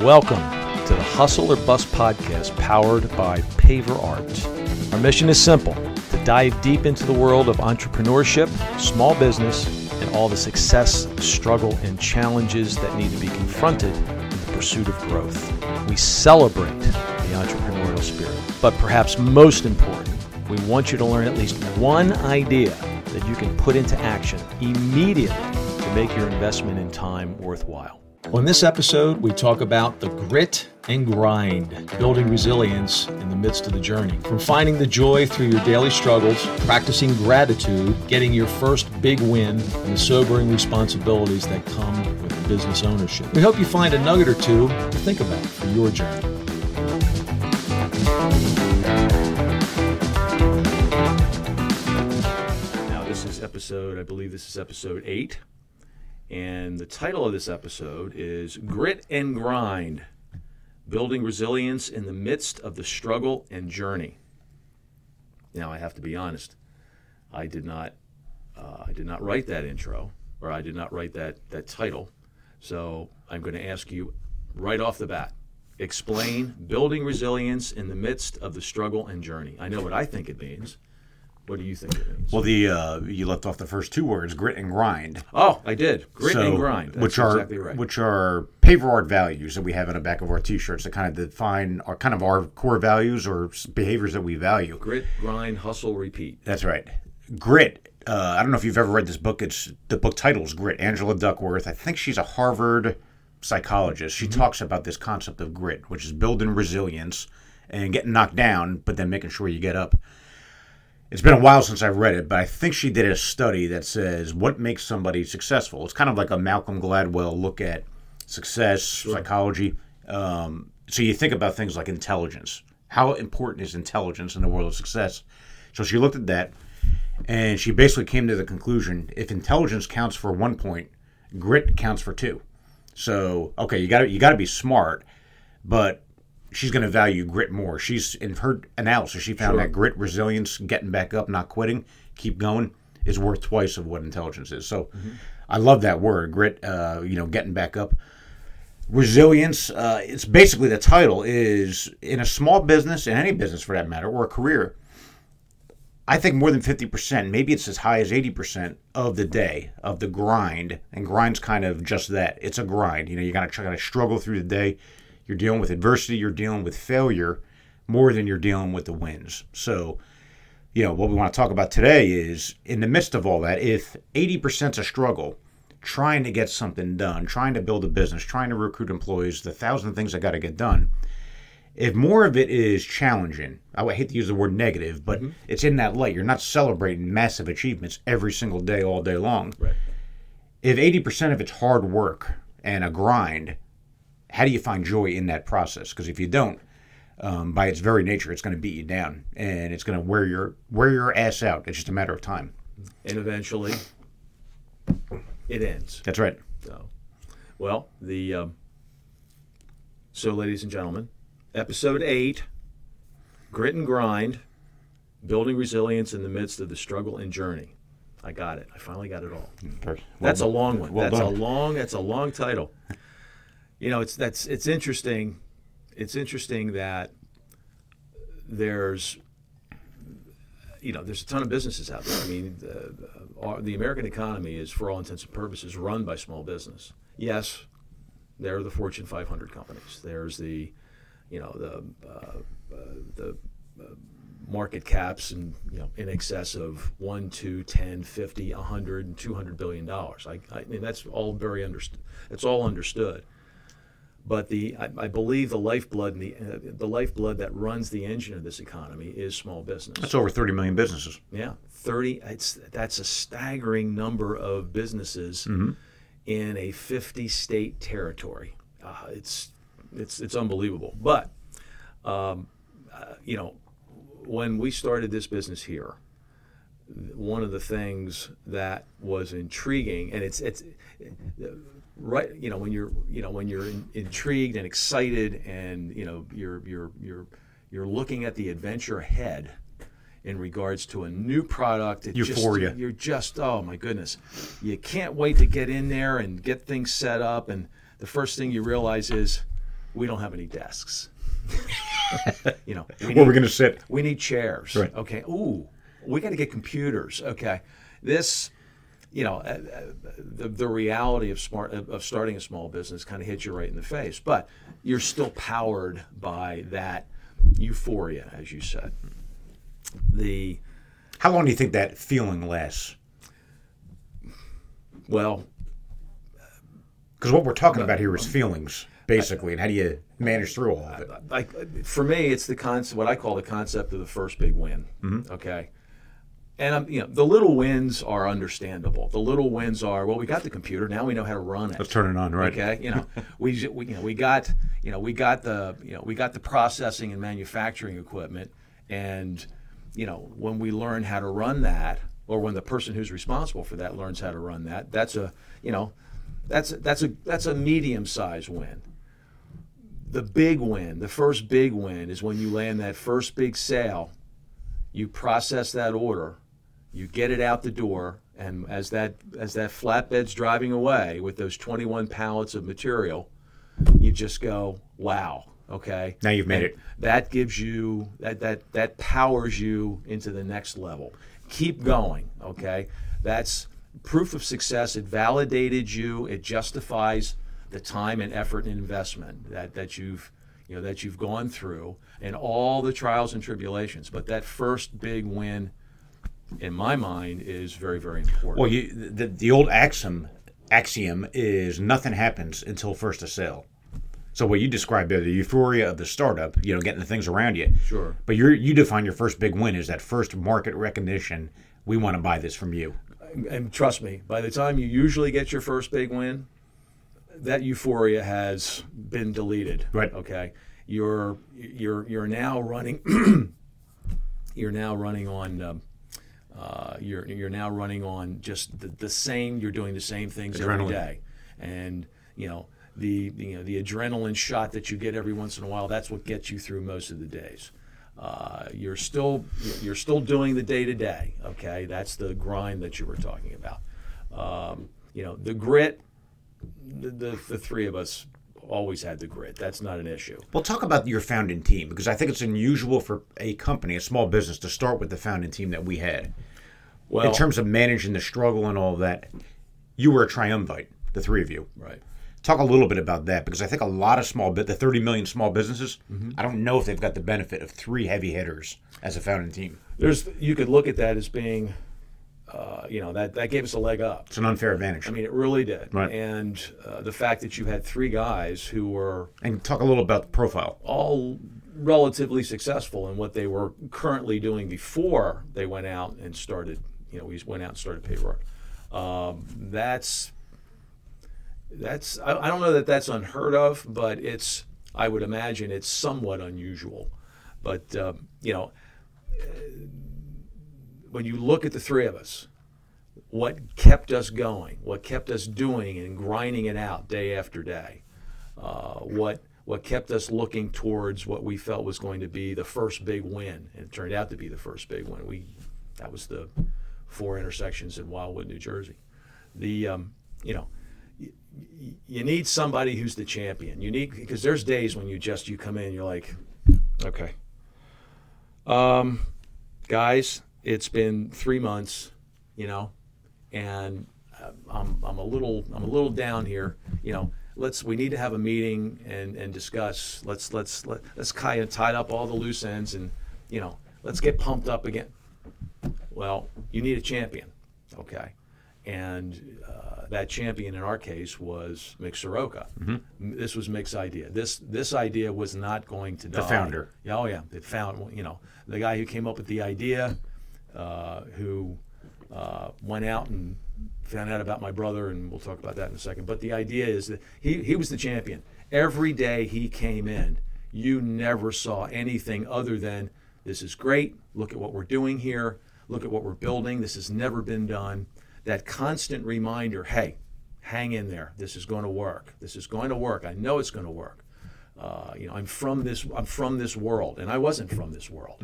Welcome to the Hustle or Bust podcast powered by Paver Art. Our mission is simple to dive deep into the world of entrepreneurship, small business, and all the success, struggle, and challenges that need to be confronted in the pursuit of growth. We celebrate the entrepreneurial spirit, but perhaps most important, we want you to learn at least one idea that you can put into action immediately to make your investment in time worthwhile. On this episode, we talk about the grit and grind, building resilience in the midst of the journey. From finding the joy through your daily struggles, practicing gratitude, getting your first big win, and the sobering responsibilities that come with business ownership. We hope you find a nugget or two to think about for your journey. Now, this is episode, I believe this is episode eight. And the title of this episode is Grit and Grind Building Resilience in the Midst of the Struggle and Journey. Now, I have to be honest, I did not, uh, I did not write that intro, or I did not write that, that title. So I'm going to ask you right off the bat explain building resilience in the midst of the struggle and journey. I know what I think it means. What do you think it means? Well, the uh, you left off the first two words, grit and grind. Oh, I did. Grit So, and grind. That's which are exactly right. which are paver art values that we have on the back of our T-shirts that kind of define our kind of our core values or behaviors that we value. Grit, grind, hustle, repeat. That's right. Grit. Uh, I don't know if you've ever read this book. It's the book title is Grit. Angela Duckworth. I think she's a Harvard psychologist. She talks about this concept of grit, which is building resilience and getting knocked down, but then making sure you get up. It's been a while since I've read it, but I think she did a study that says what makes somebody successful. It's kind of like a Malcolm Gladwell look at success, psychology. Um, so you think about things like intelligence. How important is intelligence in the world of success? So she looked at that, and she basically came to the conclusion: if intelligence counts for one point, grit counts for two. So okay, you got you got to be smart, but she's going to value grit more. She's in her analysis, she found Sure. that grit, resilience, getting back up, not quitting, keep going, is worth twice of what intelligence is. So, I love that word, grit. Uh, you know, getting back up. Resilience. Uh, it's basically the title is in a small business, in any business for that matter, or a career. I think more than 50%, maybe it's as high as 80% of the day of the grind. And grind's kind of just that. It's a grind. You know, you got to try to struggle through the day. You're dealing with adversity, you're dealing with failure more than you're dealing with the wins. So, you know, what we want to talk about today is in the midst of all that, if 80% is a struggle, trying to get something done, trying to build a business, trying to recruit employees, the thousand things that got to get done, if more of it is challenging, I would hate to use the word negative, but mm-hmm. it's in that light. You're not celebrating massive achievements every single day, all day long. Right. If 80% of it's hard work and a grind, how do you find joy in that process? Because if you don't, um, by its very nature, it's going to beat you down and it's going to wear your wear your ass out. It's just a matter of time. And eventually, it ends. That's right. So, well, the um, so, ladies and gentlemen, episode eight, grit and grind, building resilience in the midst of the struggle and journey. I got it. I finally got it all. That's a long one. well that's done. a long. That's a long title. You know, it's that's it's interesting. It's interesting that there's, you know, there's a ton of businesses out there. I mean, the, the American economy is, for all intents and purposes, run by small business. Yes, there are the Fortune 500 companies. There's the, you know, the uh, uh, the uh, market caps and you know in excess of 1 2 10 50 100 and 200 billion dollars I, I mean that's all very understood it's all understood but the I, I believe the lifeblood and the uh, the lifeblood that runs the engine of this economy is small business. That's over 30 million businesses. yeah 30 it's that's a staggering number of businesses in a 50 state territory. Uh, it's it's it's unbelievable. But um, uh, you know when we started this business here one of the things that was intriguing and it's it's right you know when you're you know when you're in, intrigued and excited and you know you're you're you're you're looking at the adventure ahead in regards to a new product it Euphoria. just, you're just oh my goodness you can't wait to get in there and get things set up and the first thing you realize is we don't have any desks. you know, we Where need- we're going to sit. we need chairs. Right. Okay. Ooh, we got to get computers. Okay. This, you know, uh, uh, the, the reality of smart of of starting a small business kind of hits you right in the face, but you're still powered by that euphoria, as you said. The How long do you think that feeling lasts? well, Because what we're talking about here is feelings, basically, and how do you manage through all of it? like for me, it's the concept, what I call the concept of the first big win. Okay. And um, you know, the little wins are understandable. The little wins are, well, we got the computer. Now we know how to run it. Let's turn it on, right? Okay, you know, we, we you know we got you know we got the you know we got the processing and manufacturing equipment, and you know when we learn how to run that, or when the person who's responsible for that learns how to run that, that's a you know that's that's a that's a medium sized win. The big win, the first big win, is when you land that first big sale. You process that order, you get it out the door, and as that as that flatbed's driving away with those 21 pallets of material, you just go, "Wow, okay." Now you've made And it. That gives you that that that powers you into the next level. Keep going, okay? That's proof of success. It validated you. It justifies the time and effort and investment that that you've you know that you've gone through and all the trials and tribulations. But that first big win, in my mind, is very very important. Well, you, the, the old axiom axiom is nothing happens until first a sale. So what you described there, the euphoria of the startup, you know, getting the things around you. Sure. But you you define your first big win as that first market recognition. We want to buy this from you. and trust me, by the time you usually get your first big win, that euphoria has been deleted. Right. Okay. You're you're you're now running. you're now running on. Um, uh, you're you're now running on just the, the same. You're doing the same things every Adrenaline. day, and you know the you know the adrenaline shot that you get every once in a while. That's what gets you through most of the days. Uh, you're still you're still doing the day to day. Okay, that's the grind that you were talking about. Um, you know the grit. The, the the three of us always had the grit. That's not an issue. Well, talk about your founding team because I think it's unusual for a company, a small business, to start with the founding team that we had. Well, In terms of managing the struggle and all that, you were a triumvirate, the three of you. right. Talk a little bit about that because I think a lot of small bit the 30 million small businesses, mm-hmm. I don't know if they've got the benefit of three heavy hitters as a founding team. There's you could look at that as being, uh, you know, that that gave us a leg up. It's an unfair advantage. I mean, it really did. Right. And uh, the fact that you had three guys who were and talk a little about the profile. all relatively successful in what they were currently doing before they went out and started, you know, we went out and started Paver Art. Um, that's that's I, I don't know that that's unheard of, but it's I would imagine it's somewhat unusual. But um, you know, uh, when you look at the three of us, what kept us going, what kept us doing and grinding it out day after day, uh, what what kept us looking towards what we felt was going to be the first big win, and it turned out to be the first big win. We that was the four intersections in Wildwood, New Jersey. The um, you know you need somebody who's the champion. You need because there's days when you just you come in, you're like, okay, um, guys, it's been three months, you know, and uh, I'm, I'm a little I'm a little down here. You know, let's we need to have a meeting and, and discuss. Let's let's let, let's kind of tie up all the loose ends and you know let's get pumped up again. Well, you need a champion, okay, and uh, that champion in our case was Mick Soroka. M- This was Mick's idea. This this idea was not going to die. The founder. Yeah, Oh yeah, the found you know the guy who came up with the idea, uh, who uh, went out and found out about my brother, and we'll talk about that in a second. But the idea is that he he was the champion. Every day he came in, you never saw anything other than this is great. Look at what we're doing here. Look at what we're building. This has never been done. That constant reminder, hey, hang in there. This is going to work. This is going to work. I know it's going to work. Uh, you know, I'm from this. I'm from this world, and I wasn't from this world.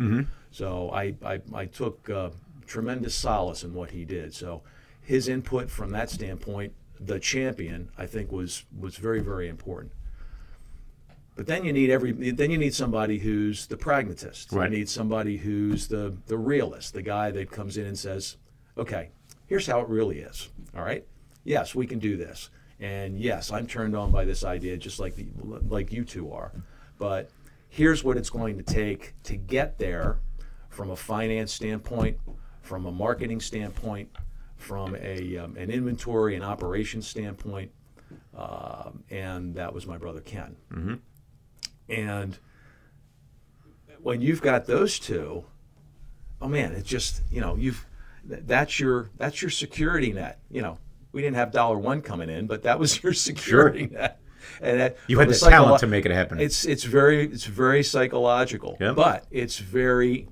So I, I, I took uh, tremendous solace in what he did. So his input from that standpoint, the champion, I think was was very very important. But then you need every then you need somebody who's the pragmatist. Right. You need somebody who's the the realist, the guy that comes in and says, "Okay, here's how it really is." All right? Yes, we can do this. And yes, I'm turned on by this idea just like the, like you two are. But here's what it's going to take to get there from a finance standpoint, from a marketing standpoint, from a um, an inventory and operations standpoint. Um, and that was my brother Ken. And when you've got those two, oh man, it's just you know you've that's your that's your security net. You know, we didn't have dollar one coming in, but that was your security net. And that, You had the psycholo- talent to make it happen. It's it's very it's very psychological, Yeah. but it's very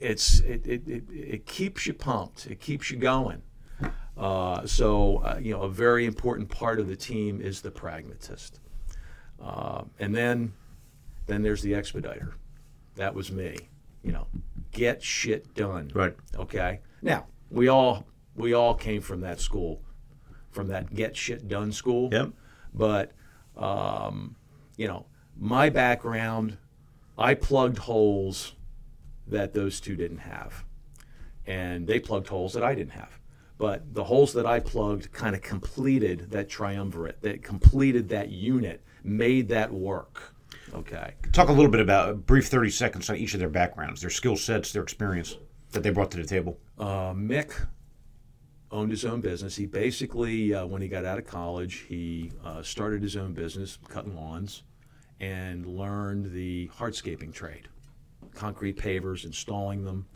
it's it, it, it, it keeps you pumped. It keeps you going. Uh, so uh, you know, a very important part of the team is the pragmatist, uh, and then then there's the expediter. That was me. You know, get shit done. Right. Okay. Now we all we all came from that school, from that get shit done school. Yep. But um, you know, my background, I plugged holes that those two didn't have, and they plugged holes that I didn't have. But the holes that I plugged kind of completed that triumvirate, that completed that unit, made that work. Okay. Talk a little bit about a brief 30 seconds on each of their backgrounds, their skill sets, their experience that they brought to the table. Uh, Mick owned his own business. He basically, uh, when he got out of college, he uh, started his own business, cutting lawns, and learned the hardscaping trade, concrete pavers, installing them.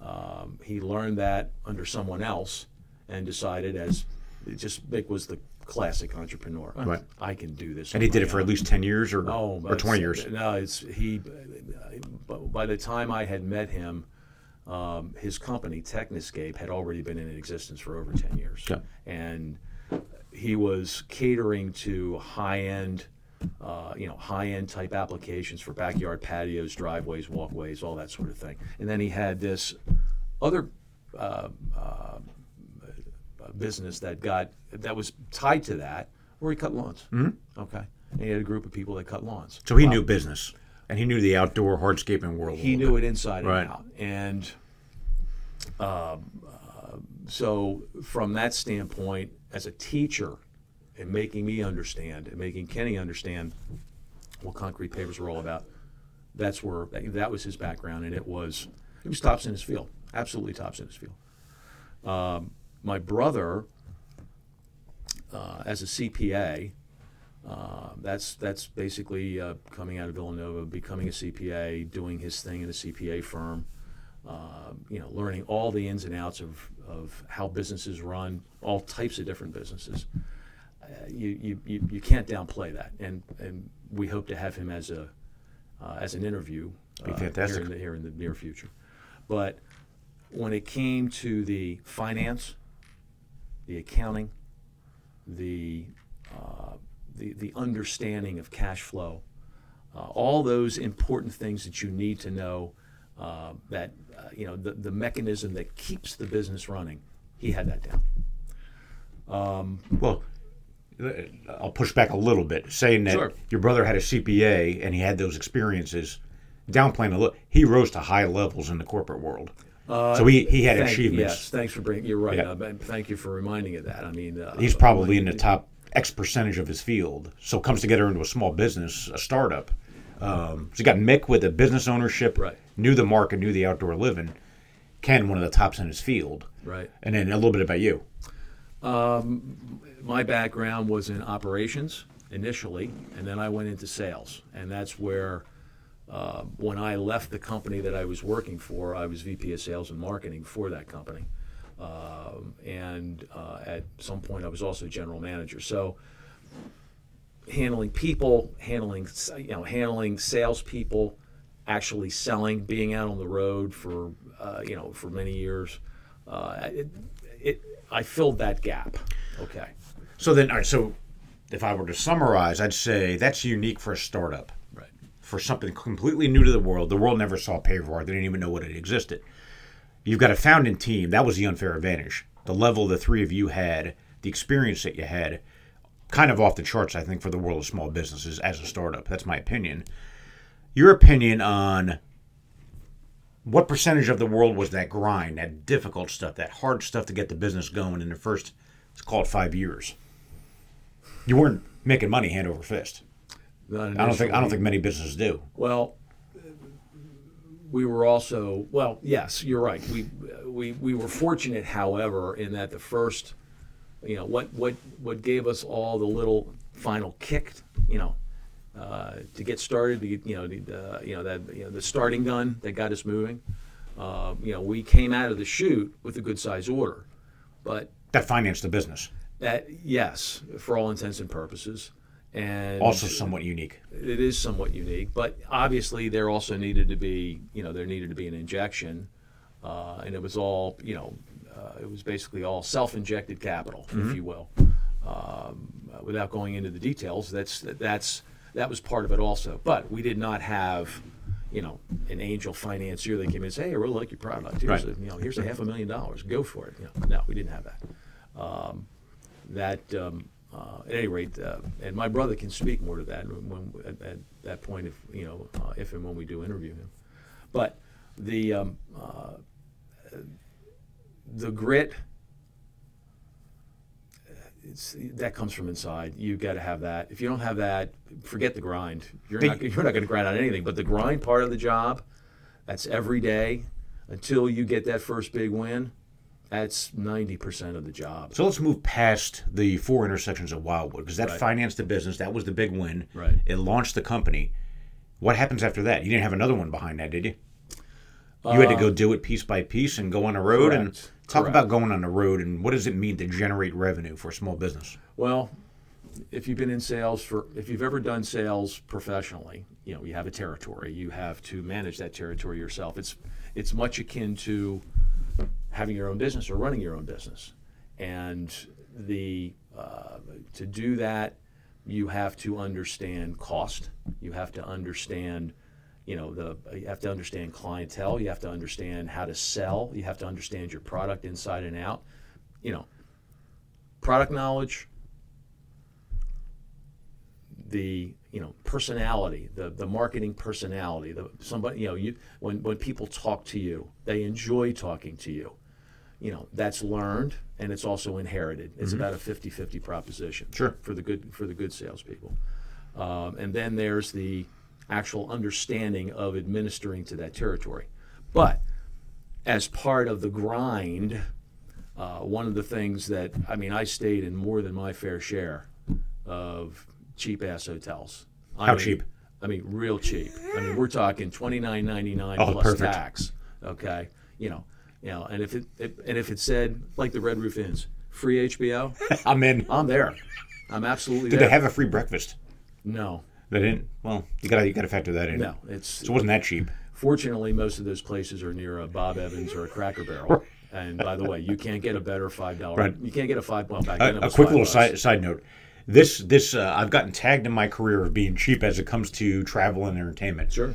Um, he learned that under someone else, and decided as just Mick was the classic entrepreneur. Right. I can do this. And he did it for own. at least 10 years or, Oh, or 20 years. No, it's he. By the time I had met him, um, his company Technoscape had already been in existence for over ten years, Yeah. and he was catering to high-end, uh, you know, high-end type applications for backyard patios, driveways, walkways, all that sort of thing. And then he had this other uh, uh, business that got that was tied to that, where he cut lawns. Mm-hmm. Okay, and he had a group of people that cut lawns. So he knew business and he knew the outdoor hardscaping world. He knew bit. it inside Right. and out, and um, uh, so from that standpoint, as a teacher, and making me understand and making Kenny understand what concrete pavers were all about, that's where that, was his background, and it was he was tops in his field, absolutely tops in his field. Um, my brother, uh, as a CPA, uh, that's that's basically uh, coming out of Villanova, becoming a CPA, doing his thing in a CPA firm. Uh, you know, learning all the ins and outs of, of how businesses run, all types of different businesses. Uh, you, you, you, you can't downplay that, and and we hope to have him as a uh, as an interview Be uh, fantastic. Here, in the, here in the near future. But when it came to the finance, the accounting, the uh, the, the understanding of cash flow, uh, all those important things that you need to know uh, that uh, you know the, the mechanism that keeps the business running. He had that down. Well, uh, I'll push back a little bit, saying that Sure. your brother had a CPA and he had those experiences. Downplaying a little, he rose to high levels in the corporate world. so he, he had Thank- achievements. Yes, thanks for bringing. You're right. Yeah. Uh, thank you for reminding of that. I mean, uh, He's probably in the top X percentage of his field. So comes together into a small business, a startup. Um, so you got Mick with the business ownership, Right. knew the market, knew the outdoor living. Ken, one of the tops in his field. Right. And then a little bit about you. my background was in operations initially, and then I went into sales, and that's where. Uh, when I left the company that I was working for, I was VP of Sales and Marketing for that company, um, and uh, at some point I was also general manager. So, handling people, handling you know, handling salespeople, actually selling, being out on the road for uh, you know for many years, uh, it, it I filled that gap. Okay. So then, all right, so if I were to summarize, I'd say that's unique for a startup. Right. For something completely new to the world. The world never saw paver art. They didn't even know what it existed. You've got a founding team. That was the unfair advantage. The level the three of you had, the experience that you had, kind of off the charts, I think, for the world of small businesses as a startup. That's my opinion. Your opinion on what percentage of the world was that grind, that difficult stuff, that hard stuff to get the business going in the first, it's called five years. You weren't making money hand over fist. I don't think I don't think many businesses do. Well, we were also well. Yes, you're right. We we we were fortunate, however, in that the first, you know, what what what gave us all the little final kick, you know, uh, to get started. The, you know, the uh, you know that you know the starting gun that got us moving. Uh, you know, we came out of the chute with a good size order, but That financed the business. that yes, for all intents and purposes, and Also somewhat unique. it is somewhat unique, but obviously there also needed to be, you know, there needed to be an injection, uh, and it was all, you know, uh, it was basically all self-injected capital, if you will. Um, without going into the details, that's that's that was part of it also. But we did not have, you know, an angel financier that came in and say, "Hey, I really like your product. Here's Right. a, you know, here's a half a million dollars. Go for it." You know, no, we didn't have that that um, uh, at any rate, uh, and my brother can speak more to that when, at, at that point, if you know, uh, if and when we do interview him. But the um, uh, the grit, it's, that comes from inside. You got to have that. If you don't have that, forget the grind. You're But- not you're not going to grind on anything. But the grind part of the job, that's every day until you get that first big win. That's ninety percent of the job. So let's move past the four intersections of Wildwood because that Right. financed the business. That was the big win. Right. It launched the company. What happens after that? You didn't have another one behind that, did you? You had to go do it piece by piece and go on the road and Uh, talk Correct. about going on the road and what does it mean to generate revenue for a small business? Well, if you've been in sales for, if you've ever done sales professionally, you know, you have a territory. You have to manage that territory yourself. It's it's much akin to having your own business or running your own business, and the uh, to do that, you have to understand cost. You have to understand, you know, the you have to understand clientele. You have to understand how to sell. You have to understand your product inside and out. You know, product knowledge, the you know personality, the the marketing personality, the somebody you know you when when people talk to you, they enjoy talking to you. You know that's learned and it's also inherited. It's about a 50-50 proposition. Sure. For the good for the good salespeople, um, and then there's the actual understanding of administering to that territory, but as part of the grind, uh, one of the things that I mean, I stayed in more than my fair share of cheap ass hotels. I How mean- cheap? I mean, real cheap. I mean, we're talking twenty nine ninety nine Oh, plus perfect. tax. Okay, you know, you know, and if it, it and if it said like the Red Roof Inns, free HBO, I'm in. I'm there. I'm absolutely Did there. they have a free breakfast? no, They didn't. Well, you gotta you gotta factor that in. no. It's So it wasn't that cheap. Fortunately, most of those places are near a Bob Evans or a Cracker Barrel. And by the way, you can't get a better five dollar. Right. You can't get a five. Well, back then A, a quick little bucks. side, side note. This this uh, I've gotten tagged in my career of being cheap as it comes to travel and entertainment. Sure.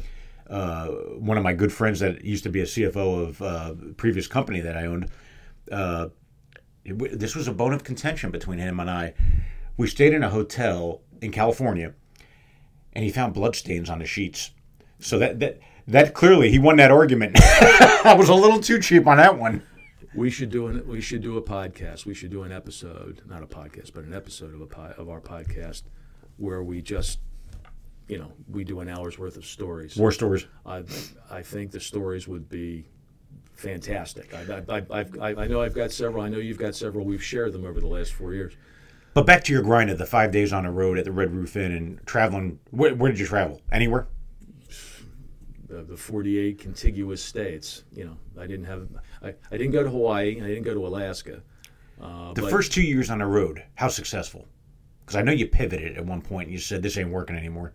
Uh, one of my good friends that used to be a CFO of uh, previous company that I owned. Uh, it this was a bone of contention between him and I. We stayed in a hotel in California, and he found bloodstains on the sheets. So that that that clearly he won that argument. I was a little too cheap on that one. We should do an. We should do a podcast. We should do an episode, not a podcast, but an episode of a of our podcast, where we just, you know, we do an hour's worth of stories. War stories. I I think the stories would be fantastic. I I, I, I've, I I know I've got several. I know you've got several. We've shared them over the last four years. But back to your grind of the five days on the road at the Red Roof Inn and traveling. Where, where did you travel? Anywhere? the, the 48 contiguous states. You know, I didn't have, I, I didn't go to Hawaii, and I didn't go to Alaska. Uh, The but first two years on the road, how successful? Because I know you pivoted at one point. and You said this ain't working anymore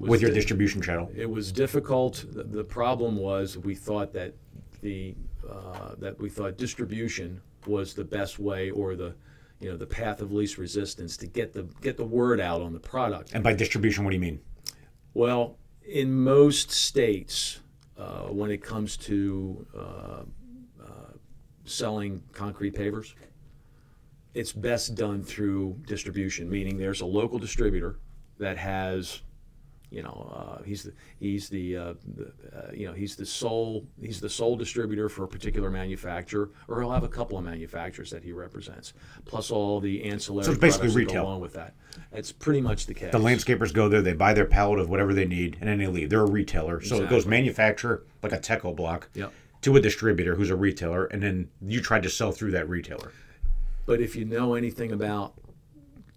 with your di- distribution channel. it was difficult. The, the problem was we thought that the uh, that we thought distribution was the best way, or the you know the path of least resistance to get the get the word out on the product. And by distribution, what do you mean? Well, in most states, uh, when it comes to uh, uh, selling concrete pavers, it's best done through distribution, meaning there's a local distributor that has, you know, uh, he's the he's the, uh, the uh, you know he's the sole he's the sole distributor for a particular manufacturer, or he'll have a couple of manufacturers that he represents, plus all the ancillary So it's basically retail. go along with that. It's pretty much the case. The landscapers go there, they buy their pallet of whatever they need, and then they leave. They're a retailer. So it goes manufacturer, like a Techo-Bloc, Yep. to a distributor who's a retailer, and then you try to sell through that retailer. But if you know anything about,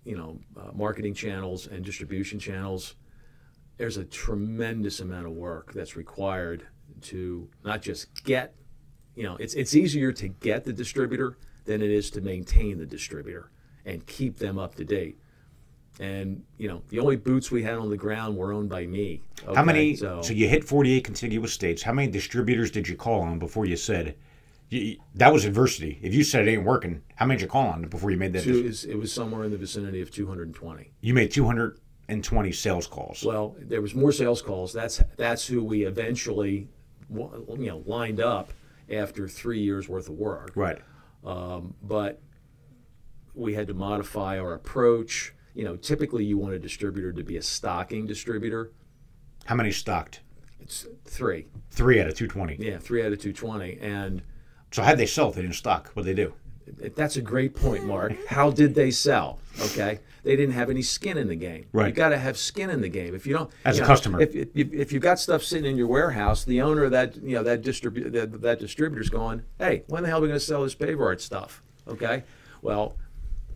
you know, uh, marketing channels and distribution channels, there's a tremendous amount of work that's required to not just get, you know, it's it's easier to get the distributor than it is to maintain the distributor and keep them up to date. And you know, the only boots we had on the ground were owned by me. How many? So, So, you hit 48 contiguous states. How many distributors did you call on before you said you, that was adversity? If you said it ain't working, how many did you call on before you made that? two it was somewhere in the vicinity of 220. You made 220 sales calls. Well, there was more sales calls. That's that's who we eventually, you know, lined up after three years worth of work. right. Um, but we had to modify our approach. You know, typically you want a distributor to be a stocking distributor. How many stocked? It's three. Three out of 220. Yeah, three out of 220. And So how'd they sell if they didn't stock? What'd they do? That's a great point, Mark. How did they sell? Okay, they didn't have any skin in the game. Right. You got to have skin in the game. If you don't, As you a know, customer. if, if, if you've got stuff sitting in your warehouse, the owner of that you know that distribu- that, that distributor's going, hey, when the hell are we going to sell this paver art stuff? Okay, well.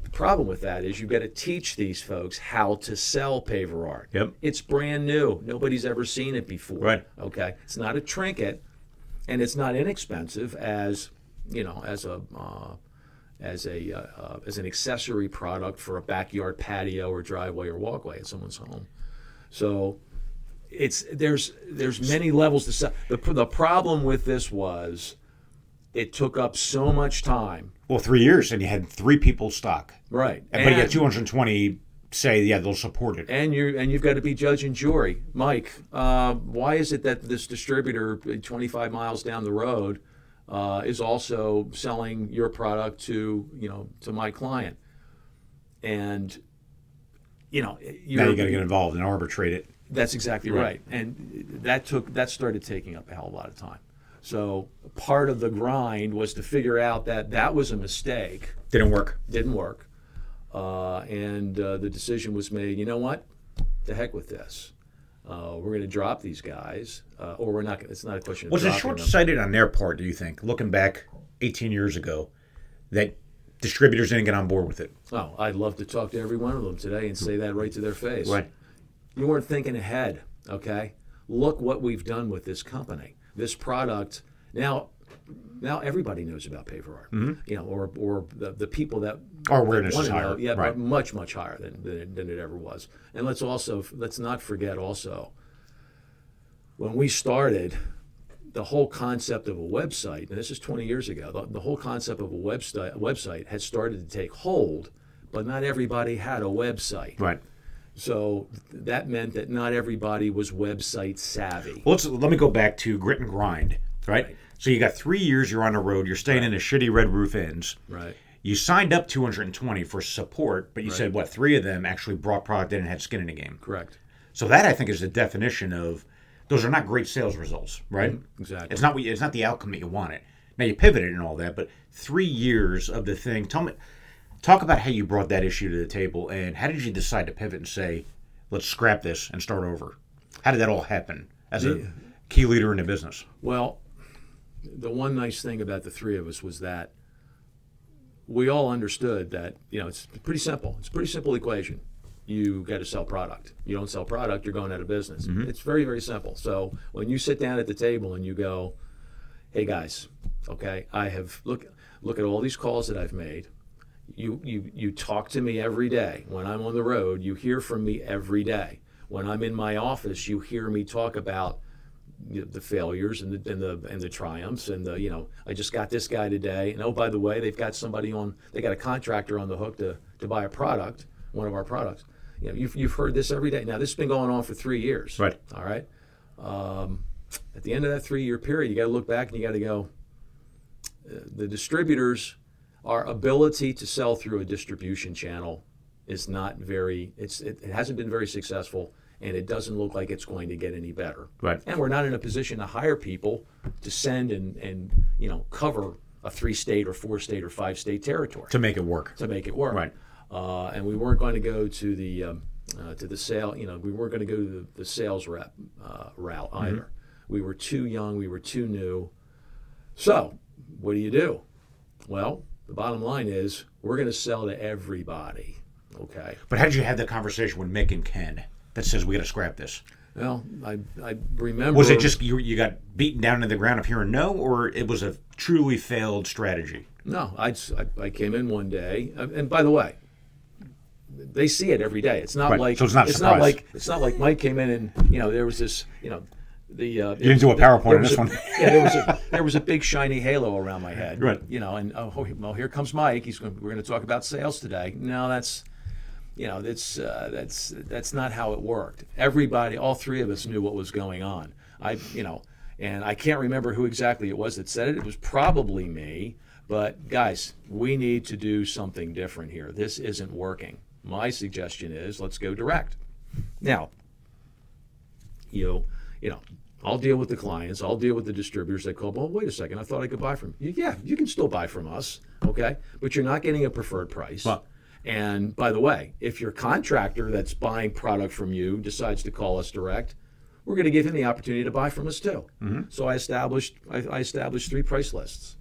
The problem with that is you've got to teach these folks how to sell paver art. Yep. It's brand new. Nobody's ever seen it before. Right. Okay. It's not a trinket, and it's not inexpensive as you know as a uh, as a uh, uh, as an accessory product for a backyard patio or driveway or walkway at someone's home. So it's there's there's many levels to sell. The the problem with this was it took up so much time. Well, three years, and you had three people stock. Right. But you had 220 say, yeah, they'll support it. and you and you've got to be judge and jury. Mike, uh, why is it that this distributor 25 miles down the road uh, is also selling your product to you know to my client? And you know, you're, now you got to get involved and arbitrate it. that's exactly right. And that took that started taking up a hell of a lot of time. So part of the grind was to figure out that that was a mistake Didn't work. didn't work, uh, and uh, the decision was made. You know what? The heck with this. Uh, we're going to drop these guys, uh, or we're not. It's not a question of Was it dropping short them. sighted on their part, do you think, looking back 18 years ago, that distributors didn't get on board with it? Oh, I'd love to talk to every one of them today and say that right to their face. Right. You weren't thinking ahead. Okay. Look what we've done with this company. This product now. Now everybody knows about paver art, you know, or or the, the people that Our awareness is higher, yeah, right. but much much higher than, than it- than it ever was. And let's also let's not forget also when we started, the whole concept of a website, and this is 20 years ago, the, the whole concept of a website website had started to take hold, but not everybody had a website. Right. So that meant that not everybody was website savvy. Well, let's, let me go back to grit and grind, right? Right. So you got three years, you're on the road, you're staying in a shitty red roof inns. Right. You signed up 220 for support, but you said, what, three of them actually brought product in and had skin in the game. Correct. So that, I think, is the definition of those are not great sales results, right? Mm, exactly. It's not what you- it's not the outcome that you wanted. Now you pivoted and all that, but three years of the thing. Tell me, talk about how you brought that issue to the table, and how did you decide to pivot and say, let's scrap this and start over? How did that all happen as a key leader in the business? Well, the one nice thing about the three of us was that we all understood that you know it's pretty simple. It's a pretty simple equation. You got to sell product. You don't sell product, you're going out of business. Mm-hmm. It's very very simple. So when you sit down at the table and you go, "Hey guys, okay, I have look look at all these calls that I've made. You you you talk to me every day. When I'm on the road, you hear from me every day. When I'm in my office, you hear me talk about you know, the failures and the and the and the triumphs and the you know I just got this guy today. And oh by the way they've got somebody on they got a contractor on the hook to to buy a product one of our products. You know you've, you've heard this every day. Now this has been going on for three years. Right. all right? Um, at the end of that three year period you got to look back and you got to go uh, the distributors our ability to sell through a distribution channel is not very. It's it, it hasn't been very successful, and it doesn't look like it's going to get any better. Right. And we're not in a position to hire people to send and and you know cover a three state or four state or five state territory to make it work. to make it work. Right. Uh, and we weren't going to go to the um, uh, to the sale. You know, we weren't going to go to the, the sales rep uh, route either. We were too young. We were too new. So, what do you do? Well, the bottom line is we're going to sell to everybody. Okay. But how did you have that conversation with Mick and Ken that says we got to scrap this? Well, I, I remember. Was it just you, you got beaten down to the ground of hearing no, or it was a truly failed strategy? No, I, I, came in one day, uh, and by the way, they see it every day. It's not Right, like so it's not a not like it's not like Mike came in and you know there was this you know the uh, you didn't do a PowerPoint on this one. yeah, there was a there was a big shiny halo around my head. Right. You know, and oh well, here comes Mike. He's going. We're going to talk about sales today. No, that's you know that's uh, that's that's not how it worked. Everybody, all three of us knew what was going on. I you know, and I can't remember who exactly it was that said it. It was probably me. But guys, we need to do something different here. This isn't working. My suggestion is let's go direct. Now, you know, you know, I'll deal with the clients. I'll deal with the distributors that call. Well, wait a second. I thought I could buy from you. Yeah, you can still buy from us. Okay, but you're not getting a preferred price. Well- and by the way, if your contractor that's buying product from you decides to call us direct, we're going to give him the opportunity to buy from us too. Mm-hmm. So I established I, I established three price lists,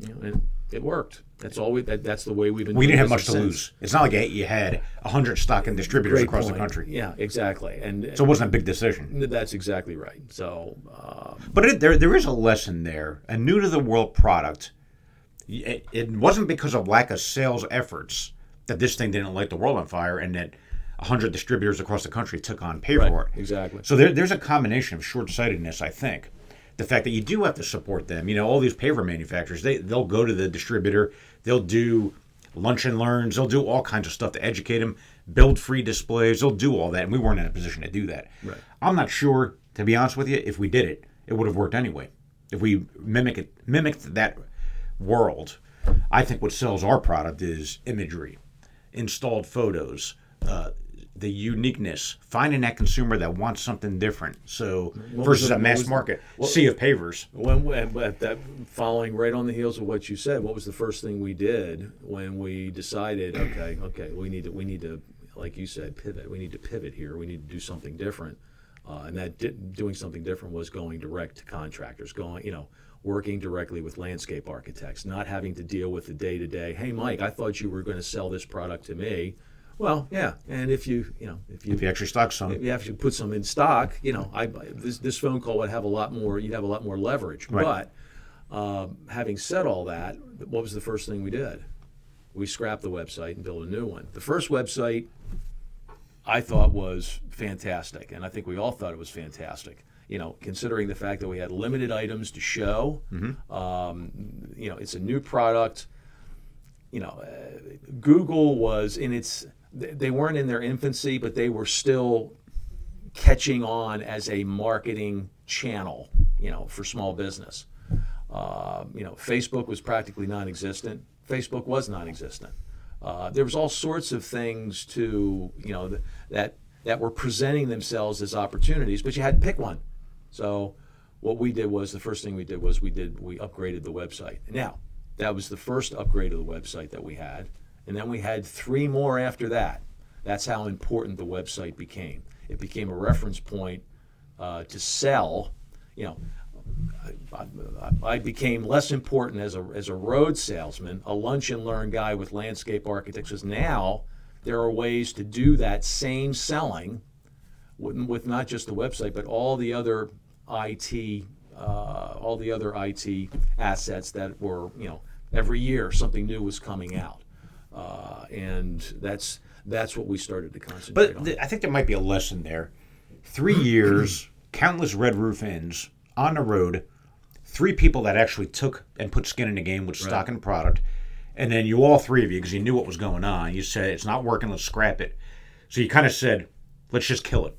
you know, and it worked. That's all we. That, that's the way we've been. We didn't have much to since. lose. It's not like you had hundred stock and distributors Great across point. the country, Yeah, exactly. And so it wasn't a big decision. that's exactly right. So uh, But it, there, there is a lesson there. A new to the world product. It, it wasn't because of lack of sales efforts that this thing didn't light the world on fire, and that hundred distributors across the country took on pay Right, for it. exactly. So there, there's a combination of short sightedness, I think. The fact that you do have to support them. You know, all these paver manufacturers, they they'll go to the distributor, they'll do lunch and learns, they'll do all kinds of stuff to educate them, build free displays, they'll do all that, and we weren't in a position to do that. Right. I'm not sure, to be honest with you, if we did it, it would have worked anyway. If we mimic it, mimicked that world, I think what sells our product is imagery, installed photos, uh, the uniqueness, finding that consumer that wants something different. So versus the- a mass the- market what- sea of pavers. when, when at that following right on the heels of what you said, what was the first thing we did when we decided, okay, okay, we need to we need to like you said, pivot. We need to pivot here. We need to do something different. Uh, and that doing something different was going direct to contractors, going, you know, working directly with landscape architects, not having to deal with the day to day. Hey, Mike, I thought you were going to sell this product to me. Well, yeah, and if you, you know, if you If you actually stock some, if you have to put some in stock, you know, I this this phone call would have a lot more. You'd have a lot more leverage. Right. But um, having said all that, what was the first thing we did? We scrapped the website and built a new one. The first website I thought was fantastic, and I think we all thought it was fantastic. You know, considering the fact that we had limited items to show, um, you know, it's a new product. You know, uh, Google was in its. they- weren't in their infancy, but they were still catching on as a marketing channel. You know, for small business. Uh, you know, Facebook was practically non-existent. Facebook was non-existent. Uh, there was all sorts of things to you know th- that that were presenting themselves as opportunities, but you had to pick one. So what we did was the first thing we did was we did we upgraded the website. Now that was the first upgrade of the website that we had, and then we had three more after that. That's how important the website became. It became a reference point uh, to sell. You know, I, I became less important as a as a road salesman, a lunch and learn guy with landscape architects. Because now there are ways to do that same selling with, with not just the website, but all the other IT, uh, all the other IT assets that were, you know, every year something new was coming out, uh, and that's that's what we started to concentrate But on. But I think there might be a lesson there. Three years, countless red roof inns on the road, three people that actually took and put skin in the game with stock and product, and then you all three of you, because you knew what was going on, you said it's not working, let's scrap it. So you kind of said, let's just kill it,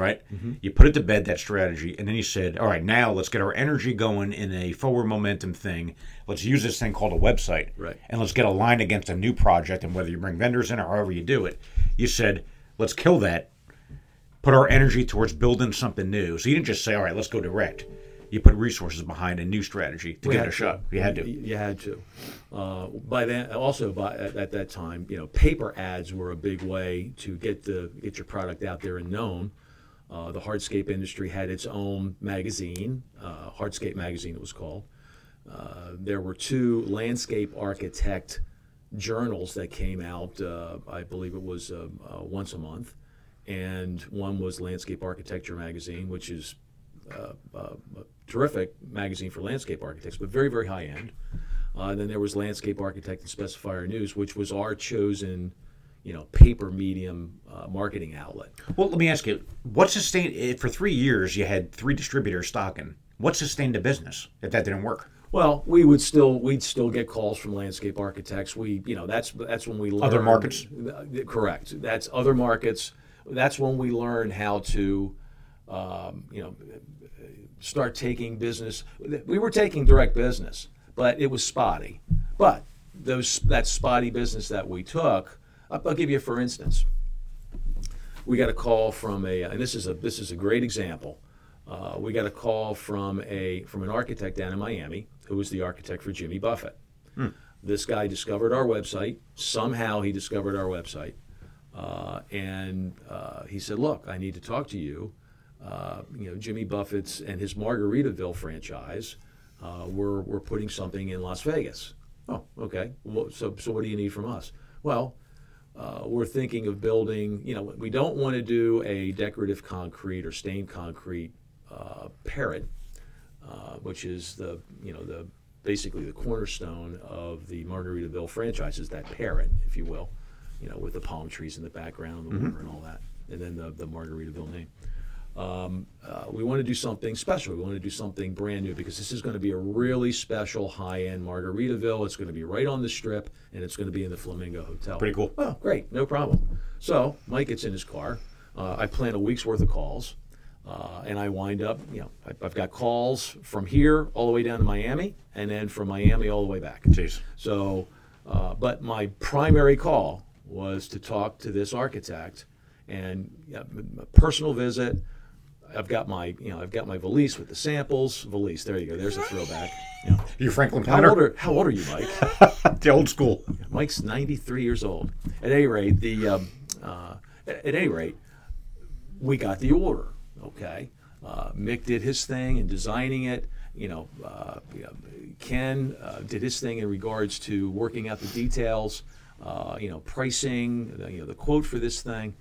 right? You put it to bed that strategy, and then you said, "All right, now let's get our energy going in a forward momentum thing. Let's use this thing called a website, Right. And let's get aligned against a new project. And whether you bring vendors in or however you do it, you said, let's kill that. Put our energy towards building something new. So you didn't just say, "All right, let's go direct." You put resources behind a new strategy to We had a to. shot. You had to. You had to. Uh, by then, also by at, at that time, you know, paper ads were a big way to get the get your product out there and known. Uh, the hardscape industry had its own magazine, uh, Hardscape magazine, it was called. Uh, there were two landscape architect journals that came out. Uh, I believe it was uh, uh, once a month, and one was Landscape Architecture magazine, which is uh, a terrific magazine for landscape architects, but very, very high end. Then there was Landscape Architect and Specifier News, which was our chosen, you know, paper medium uh, marketing outlet. Well, let me ask you, what sustained eh, for three years? You had three distributors stocking. What sustained the business if that didn't work? Well, we would still we'd still get calls from landscape architects. We you know that's that's when we learned, Other markets? Correct. That's other markets. That's when we learn how to, um, you know, start taking business. We were taking direct business, but it was spotty. But those that spotty business that we took, I'll, I'll give you for instance. We got a call from a, and this is a this is a great example. Uh, we got a call from a from an architect down in Miami who was the architect for Jimmy Buffett. This guy discovered our website. Somehow he discovered our website, uh, and uh, he said, "Look, I need to talk to you. Uh, you know, Jimmy Buffett's and his Margaritaville franchise. Uh, we're we're putting something in Las Vegas. Oh, okay. Well, so so what do you need from us? Well, uh, we're thinking of building, you know, we don't want to do a decorative concrete or stained concrete uh, parrot, uh, which is the, you know, the basically the cornerstone of the Margaritaville franchise is that parrot, if you will, you know, with the palm trees in the background, the water and all that, and then the, the Margaritaville name. Um, uh, we want to do something special. We want to do something brand new because this is going to be a really special high-end Margaritaville. It's going to be right on the strip, and it's going to be in the Flamingo Hotel. Pretty cool. Well, great, no problem. So Mike gets in his car. Uh, I plan a week's worth of calls, uh, and I wind up, you know, I, I've got calls from here all the way down to Miami, and then from Miami all the way back. Jeez. So, uh, but my primary call was to talk to this architect, and yeah, a personal visit. I've got my, you know, I've got my valise with the samples. Valise, there you go. There's a throwback. You Franklin How old are How old are you, Mike? the old school. Mike's 93 years old. At any rate, the um, uh, at at any rate, we got the order. Okay, uh, Mick did his thing in designing it. You know, uh, you know, Ken uh, did his thing in regards to working out the details. Uh, you know, pricing. The, you know, the quote for this thing.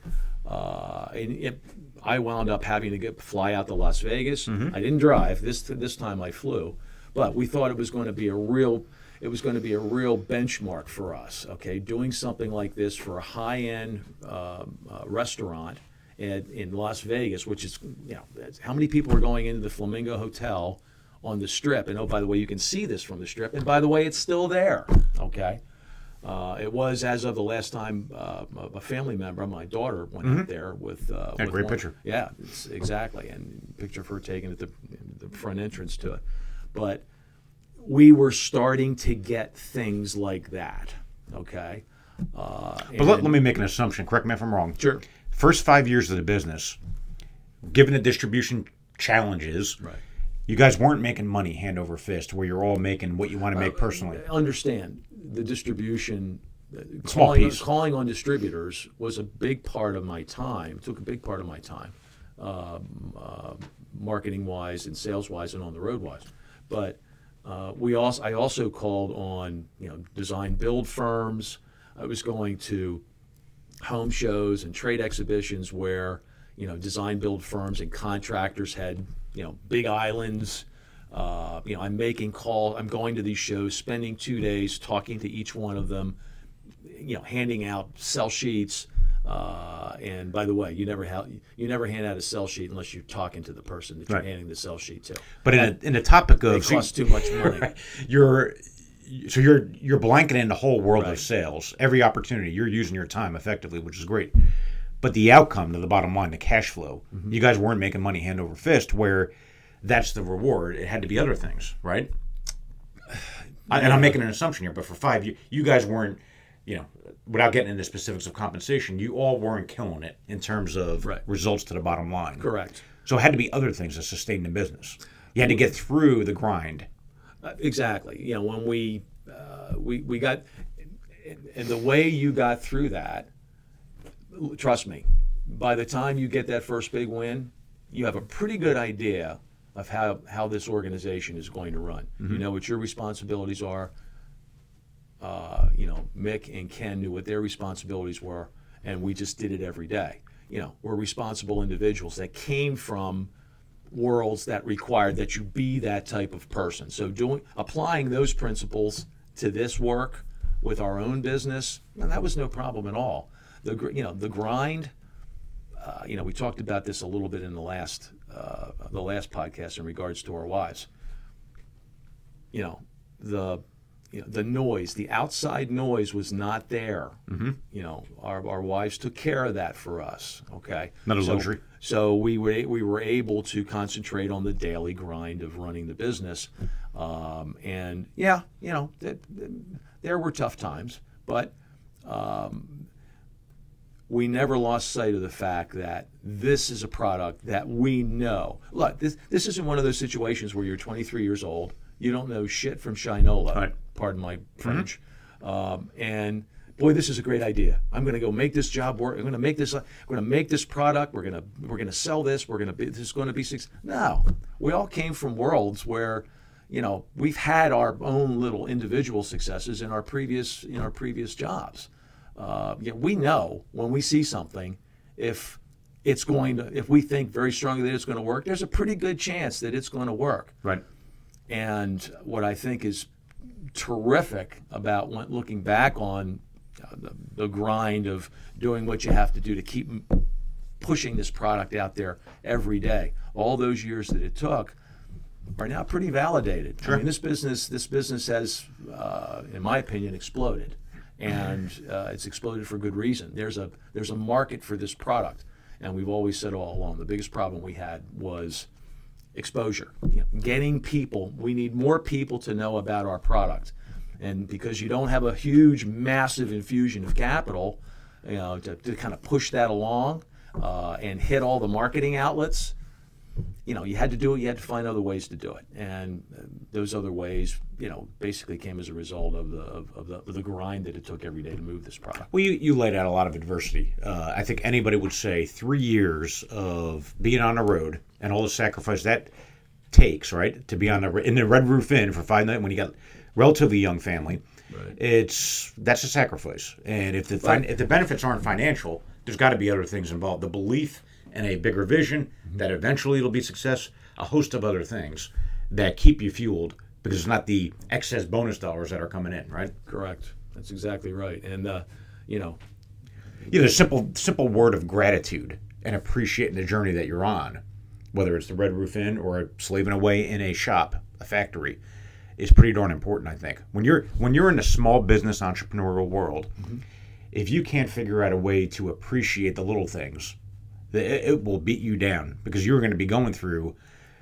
Uh, and it, I wound up having to get fly out to Las Vegas. I didn't drive this this time. I flew, but we thought it was going to be a real it was going to be a real benchmark for us. Okay, doing something like this for a high-end um, uh, restaurant in, in Las Vegas, which is you know how many people are going into the Flamingo Hotel on the Strip? And oh, by the way, you can see this from the Strip. And by the way, it's still there. Okay. Uh, it was as of the last time uh, a family member, my daughter, went out there with. Uh, Yeah, with great one- picture. Yeah, it's exactly, and picture of her taken at the the front entrance to it. But we were starting to get things like that. Okay. Uh, But let, let me make an assumption. Correct me if I'm wrong. Sure. First five years of the business, given the distribution challenges, Right. You guys weren't making money hand over fist, where you're all making what you want to make Uh, personally. understand the distribution. uh, Small calling, piece. calling on distributors was a big part of my time. Took a big part of my time, um, uh, marketing wise and sales wise and on the road wise. But uh, we also I also called on you know design build firms. I was going to home shows and trade exhibitions where you know design build firms and contractors had you know big islands uh, you know i'm making call i'm going to these shows spending two days talking to each one of them you know handing out sell sheets uh, and by the way you never ha- you never hand out a sell sheet unless you're talking to the person that you're Right. handing the sell sheet to But in, a, in the topic of costs too much money you're so you're you're blanketing the whole world Right. of sales. Every opportunity, you're using your time effectively, which is great. But the outcome to the bottom line, the cash flow, you guys weren't making money hand over fist. Where that's the reward. It had to be other things, right? I- And I'm making an assumption here, but for five, you, you guys weren't, you know, without getting into specifics of compensation, you all weren't killing it in terms of Right. results to the bottom line. Correct. So it had to be other things that sustained the business. You had to get through the grind. Uh, exactly. You know, when we uh, we we got and the way you got through that, trust me, by the time you get that first big win, you have a pretty good idea of how how this organization is going to run. You know what your responsibilities are. Uh, you know, Mick and Ken knew what their responsibilities were, and we just did it every day. You know, we're responsible individuals that came from worlds that required that you be that type of person. So doing applying those principles to this work with our own business, that was no problem at all. The you know the grind. Uh, you know, we talked about this a little bit in the last uh, the last podcast in regards to our wives. You know, the you know, the noise, the outside noise was not there. Mm-hmm. You know, our, our wives took care of that for us. Okay, Not a So- luxury. So we were we were able to concentrate on the daily grind of running the business, um, and yeah, you know, th- th- there were tough times, but um, we never lost sight of the fact that this is a product that we know. Look, this this isn't one of those situations where you're 23 years old, you don't know shit from Shinola. Right. Pardon my French. Um, and boy, this is a great idea. I'm going to go make this job work. I'm going to make this. We're going to make this product. We're going to we're going to sell this. We're going to be. This is going to be six. No, we all came from worlds where. You know, we've had our own little individual successes in our previous in our previous jobs. Uh, yeah, we know when we see something, if it's going to, if we think very strongly that it's going to work, there's a pretty good chance that it's going to work. Right. And what I think is terrific about when, looking back on uh, the, the grind of doing what you have to do to keep pushing this product out there every day, all those years that it took are now pretty validated. I mean, this business, this business has, uh, in my opinion, exploded, and uh, it's exploded for good reason. There's a there's a market for this product, and we've always said all along the biggest problem we had was exposure. You know, getting people, we need more people to know about our product. And because you don't have a huge, massive infusion of capital, you know, to, to kind of push that along uh, and hit all the marketing outlets, you know, you had to do it. You had to find other ways to do it, and uh, those other ways, you know, basically came as a result of the of, of the, of the grind that it took every day to move this product. Well, you, you laid out a lot of adversity. Uh, I think anybody would say three years of being on the road and all the sacrifice that takes, right, to be on the in the Red Roof Inn for five nights when you got relatively young family. Right. It's that's a sacrifice, and if the fin- if the benefits aren't financial, there's got to be other things involved. The belief in a bigger vision that eventually it'll be success, a host of other things that keep you fueled because it's not the excess bonus dollars that are coming in, right? Correct. That's exactly right. And uh, you know, you know, the simple simple word of gratitude and appreciating the journey that you're on, whether it's the Red Roof Inn or slaving away in a shop, a factory, is pretty darn important. I think when you're when you're in the small business entrepreneurial world, if you can't figure out a way to appreciate the little things, it, it will beat you down because you're going to be going through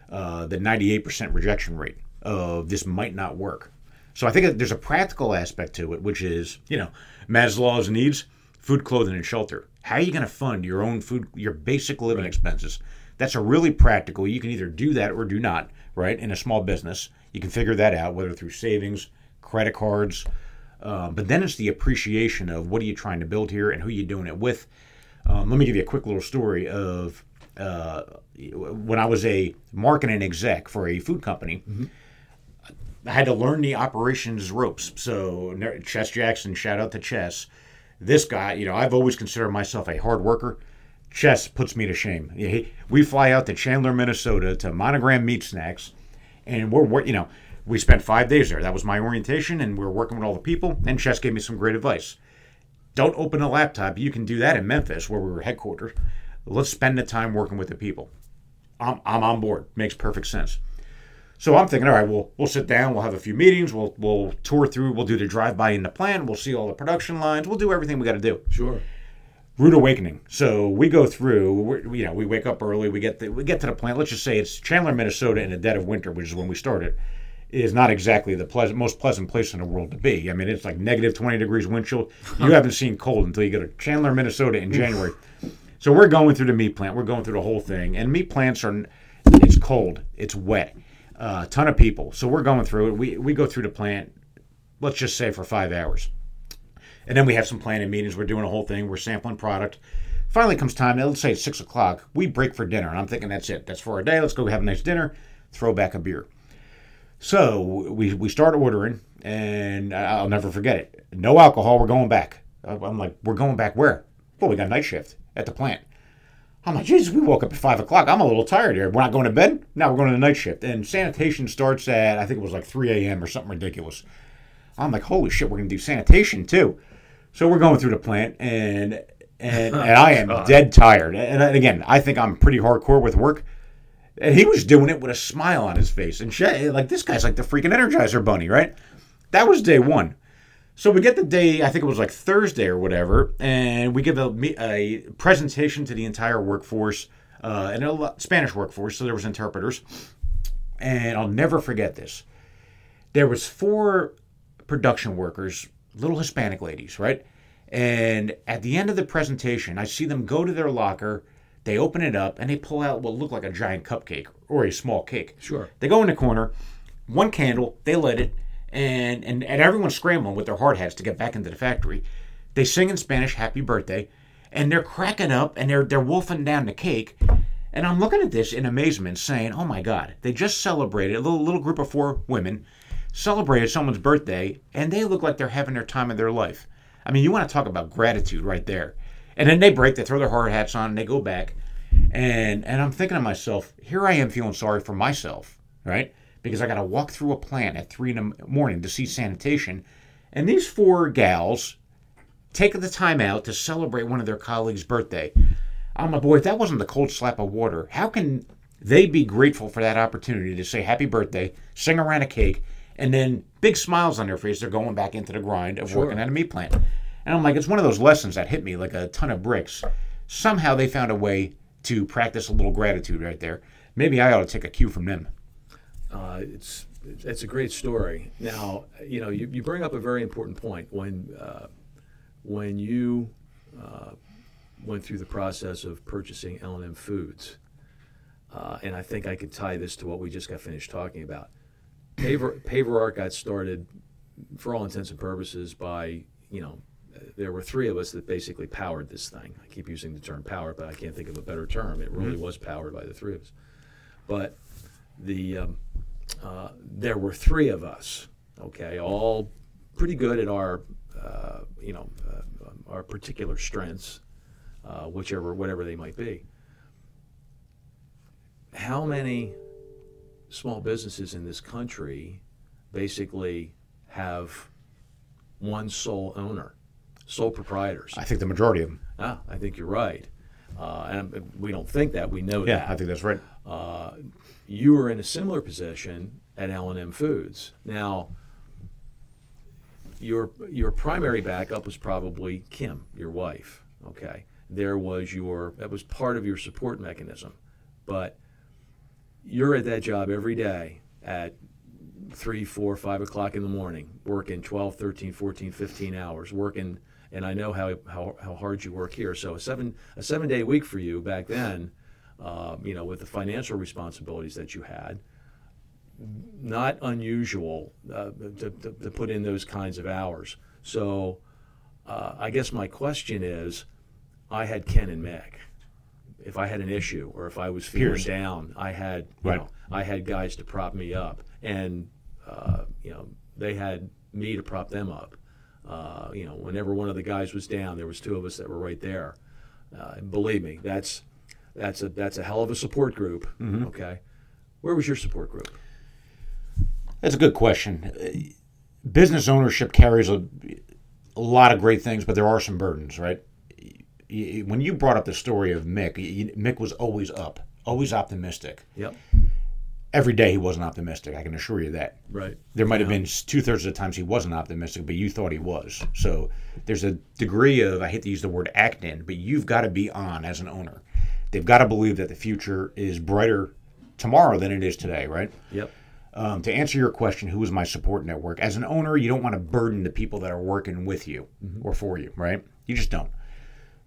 uh, the 98% rejection rate of this might not work. So I think that there's a practical aspect to it, which is you know Maslow's needs: food, clothing, and shelter. How are you going to fund your own food, your basic living expenses? That's a really practical. You can either do that or do not, right? In a small business, you can figure that out, whether through savings, credit cards. Um, but then it's the appreciation of what are you trying to build here and who you doing it with. Um, let me give you a quick little story of uh, when I was a marketing exec for a food company. I had to learn the operations ropes. So Chess Jackson, shout out to Chess. This guy, you know, I've always considered myself a hard worker. Chess puts me to shame. We fly out to Chandler, Minnesota to Monogram Meat Snacks, and we're, you know, we spent five days there. That was my orientation, and we were working with all the people. And Chess gave me some great advice. Don't open a laptop. You can do that in Memphis, where we were headquartered. Let's spend the time working with the people. I'm, I'm on board. Makes perfect sense. So I'm thinking, all right, we'll we'll sit down, we'll have a few meetings, we'll we'll tour through, we'll do the drive by in the plant, we'll see all the production lines, we'll do everything we got to do. sure. rude awakening. So we go through. We're, you know, we wake up early. We get the, we get to the plant. Let's just say it's Chandler, Minnesota, in the dead of winter, which is when we started. Is not exactly the pleasant, most pleasant place in the world to be. I mean, it's like negative twenty degrees wind chill. You haven't seen cold until you go to Chandler, Minnesota, in January. So we're going through the meat plant. We're going through the whole thing, and meat plants are. It's cold. It's wet. A uh, ton of people. So we're going through it. We we go through the plant. Let's just say for five hours. And then we have some planning meetings. We're doing a whole thing. We're sampling product. Finally comes time, let's say it's six o'clock. We break for dinner. And I'm thinking that's it. That's for our day. Let's go have a nice dinner, throw back a beer. So we, we start ordering, and I'll never forget it. No alcohol. We're going back. I'm like, we're going back where? Well, we got night shift at the plant. I'm like, Jesus, we woke up at five o'clock. I'm a little tired here. We're not going to bed. Now we're going to the night shift. And sanitation starts at, I think it was like 3 a.m. or something ridiculous. I'm like, holy shit, we're going to do sanitation too. So we're going through the plant, and and, and I am dead tired. And again, I think I'm pretty hardcore with work. And he was doing it with a smile on his face. And like this guy's like the freaking Energizer Bunny, right? That was day one. So we get the day, I think it was like Thursday or whatever, and we give a, a presentation to the entire workforce, uh, and a Spanish workforce, so there was interpreters. And I'll never forget this. There was four production workers little Hispanic ladies, right? And at the end of the presentation, I see them go to their locker, they open it up, and they pull out what looked like a giant cupcake or a small cake. Sure. They go in the corner, one candle, they lit it, and, and, and everyone's scrambling with their hard hats to get back into the factory. They sing in Spanish, Happy Birthday, and they're cracking up and they're, they're wolfing down the cake. And I'm looking at this in amazement, saying, Oh my God, they just celebrated, a little, little group of four women celebrated someone's birthday and they look like they're having their time of their life. I mean, you want to talk about gratitude right there. And then they break, they throw their hard hats on, and they go back. And and I'm thinking to myself, here I am feeling sorry for myself, right? Because I got to walk through a plant at three in the morning to see sanitation, and these four gals take the time out to celebrate one of their colleagues' birthday. I'm like, boy, if that wasn't the cold slap of water, how can they be grateful for that opportunity to say happy birthday, sing around a cake, and then big smiles on their face. They're going back into the grind of sure. working at a meat plant. And I'm like, it's one of those lessons that hit me like a ton of bricks. Somehow they found a way to practice a little gratitude right there. Maybe I ought to take a cue from them. Uh, it's it's a great story. Now, you know, you, you bring up a very important point when uh, when you uh, went through the process of purchasing L&M Foods, uh, and I think I could tie this to what we just got finished talking about. Paver, Paver Art got started, for all intents and purposes, by you know, there were three of us that basically powered this thing. I keep using the term power, but I can't think of a better term. It really mm-hmm. was powered by the three of us. But the um, uh, there were three of us. Okay, all pretty good at our uh, you know uh, our particular strengths, uh, whichever whatever they might be. How many small businesses in this country basically have one sole owner, sole proprietors. I think the majority of them. Ah, I think you're right. Uh, and we don't think that we know yeah, that. I think that's right. Uh, you were in a similar position at L&M Foods. Now, your your primary backup was probably Kim, your wife. Okay, there was your that was part of your support mechanism, but you're at that job every day at three, four, five o'clock in the morning, working 12, 13, 14, 15 hours, working, and I know how, how, how hard you work here. So a seven a seven day week for you back then, uh, you know, with the financial responsibilities that you had, not unusual uh, to, to, to, put in those kinds of hours. So uh, I guess my question is, I had Ken and Meg if I had an issue or if I was feeling Peers. down, I had you right. know I had guys to prop me up, and uh, you know they had me to prop them up. Uh, you know, whenever one of the guys was down, there was two of us that were right there. Uh, and believe me, that's that's a that's a hell of a support group. Mm-hmm. Okay, where was your support group? That's a good question. Business ownership carries a, a lot of great things, but there are some burdens, right? when you brought up the story of Mick, Mick was always up, always optimistic. Yep. Every day he wasn't optimistic. I can assure you that. Right. There might have been two thirds of the times he wasn't optimistic, but you thought he was. So there's a degree of I hate to use the word act in, but you've got to be on as an owner. They've got to believe that the future is brighter tomorrow than it is today, right? Yep. Um, to answer your question, who is my support network? As an owner, you don't want to burden the people that are working with you or for you, right? You just don't.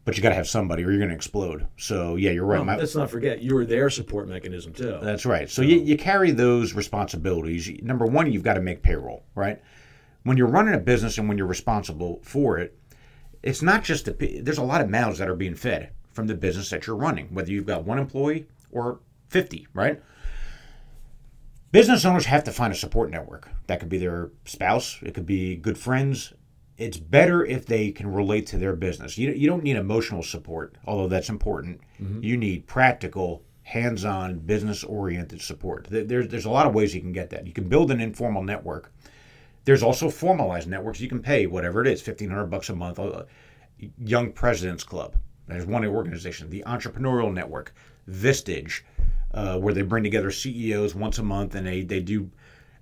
But you got to have somebody, or you're going to explode. So yeah, you're right. Let's not forget you were their support mechanism too. that's right. So you, you carry those responsibilities. Number one, you've got to make payroll, right? When you're running a business and when you're responsible for it, it's not just the, there's a lot of mouths that are being fed from the business that you're running, whether you've got one employee or 50, right? Business owners have to find a support network. That could be their spouse, it could be good friends. It's better if they can relate to their business. You, you don't need emotional support, although that's important. You need practical, hands on, business oriented support. There's, there's a lot of ways you can get that. You can build an informal network. There's also formalized networks. You can pay whatever it is, fifteen hundred bucks a month. Uh, Young Presidents Club. There's one organization. The Entrepreneurial Network, Vistage, uh, where they bring together CEOs once a month and they they do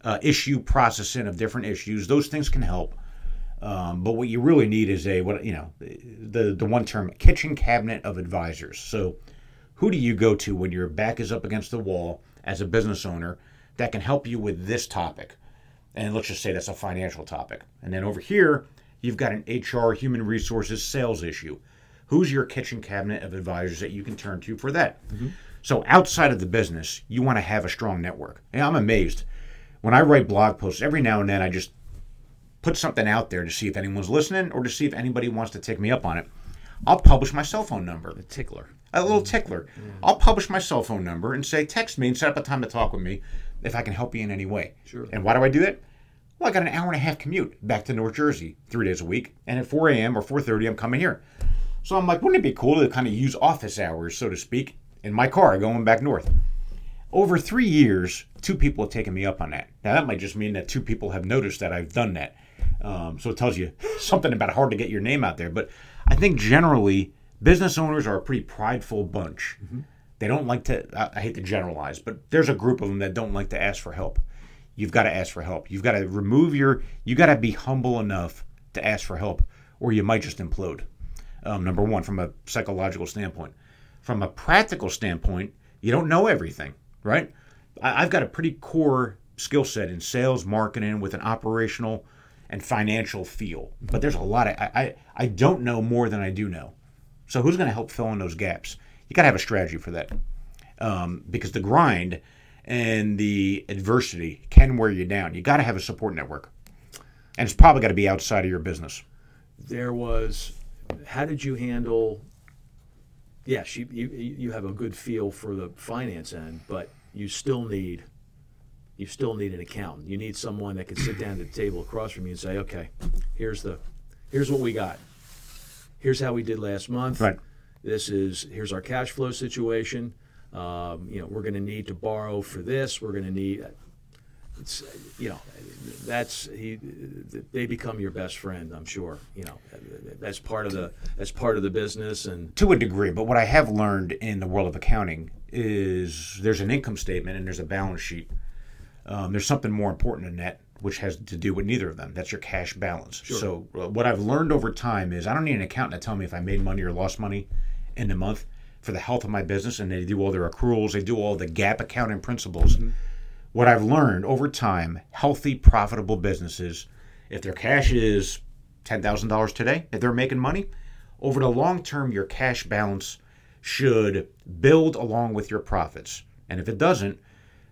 uh, issue processing of different issues. Those things can help. Um, but what you really need is a what you know the the one term kitchen cabinet of advisors. So who do you go to when your back is up against the wall as a business owner that can help you with this topic? And let's just say that's a financial topic. And then over here, you've got an HR, human resources, sales issue. Who's your kitchen cabinet of advisors that you can turn to for that? So outside of the business, you want to have a strong network. And I'm amazed. When I write blog posts, every now and then I just put something out there to see if anyone's listening or to see if anybody wants to take me up on it. I'll publish my cell phone number A tickler. a little tickler. Mm. I'll publish my cell phone number and say, text me and set up a time to talk with me if I can help you in any way. Sure. And why do I do that? Well, I got an hour and a half commute back to North Jersey three days a week, and at 4 a.m. or 4:30, I'm coming here. So I'm like, wouldn't it be cool to kind of use office hours, so to speak, in my car going back north? Over three years, two people have taken me up on that. Now that might just mean that two people have noticed that I've done that. Um, so it tells you something about hard to get your name out there. But I think generally, business owners are a pretty prideful bunch. They don't like to. I, I hate to generalize, but there's a group of them that don't like to ask for help. You've got to ask for help. You've got to remove your. You got to be humble enough to ask for help, or you might just implode. Um, number one, from a psychological standpoint. From a practical standpoint, you don't know everything, right? I, I've got a pretty core skill set in sales, marketing, with an operational and financial feel. But there's a lot of I, I, I don't know more than I do know. So who's going to help fill in those gaps? You got to have a strategy for that, um, because the grind and the adversity can wear you down. You got to have a support network, and it's probably got to be outside of your business. There was. How did you handle? Yes, you, you you have a good feel for the finance end, but you still need. You still need an accountant. You need someone that can sit down at the table across from you and say, "Okay, here's the, here's what we got. Here's how we did last month. Right. This is here's our cash flow situation. Um, you know, we're going to need to borrow for this. We're going to need. It's you know, that's he. They become your best friend. I'm sure. You know, that's part of the that's part of the business and to a degree. But what I have learned in the world of accounting is there's an income statement and there's a balance sheet. Um, there's something more important than that, which has to do with neither of them. That's your cash balance. So uh, what I've learned over time is I don't need an accountant to tell me if I made money or lost money in the month for the health of my business, and they do all their accruals. They do all the GAAP accounting principles. What I've learned over time, healthy, profitable businesses, if their cash is ten thousand dollars today, if they're making money, over the long term, your cash balance should build along with your profits. And if it doesn't,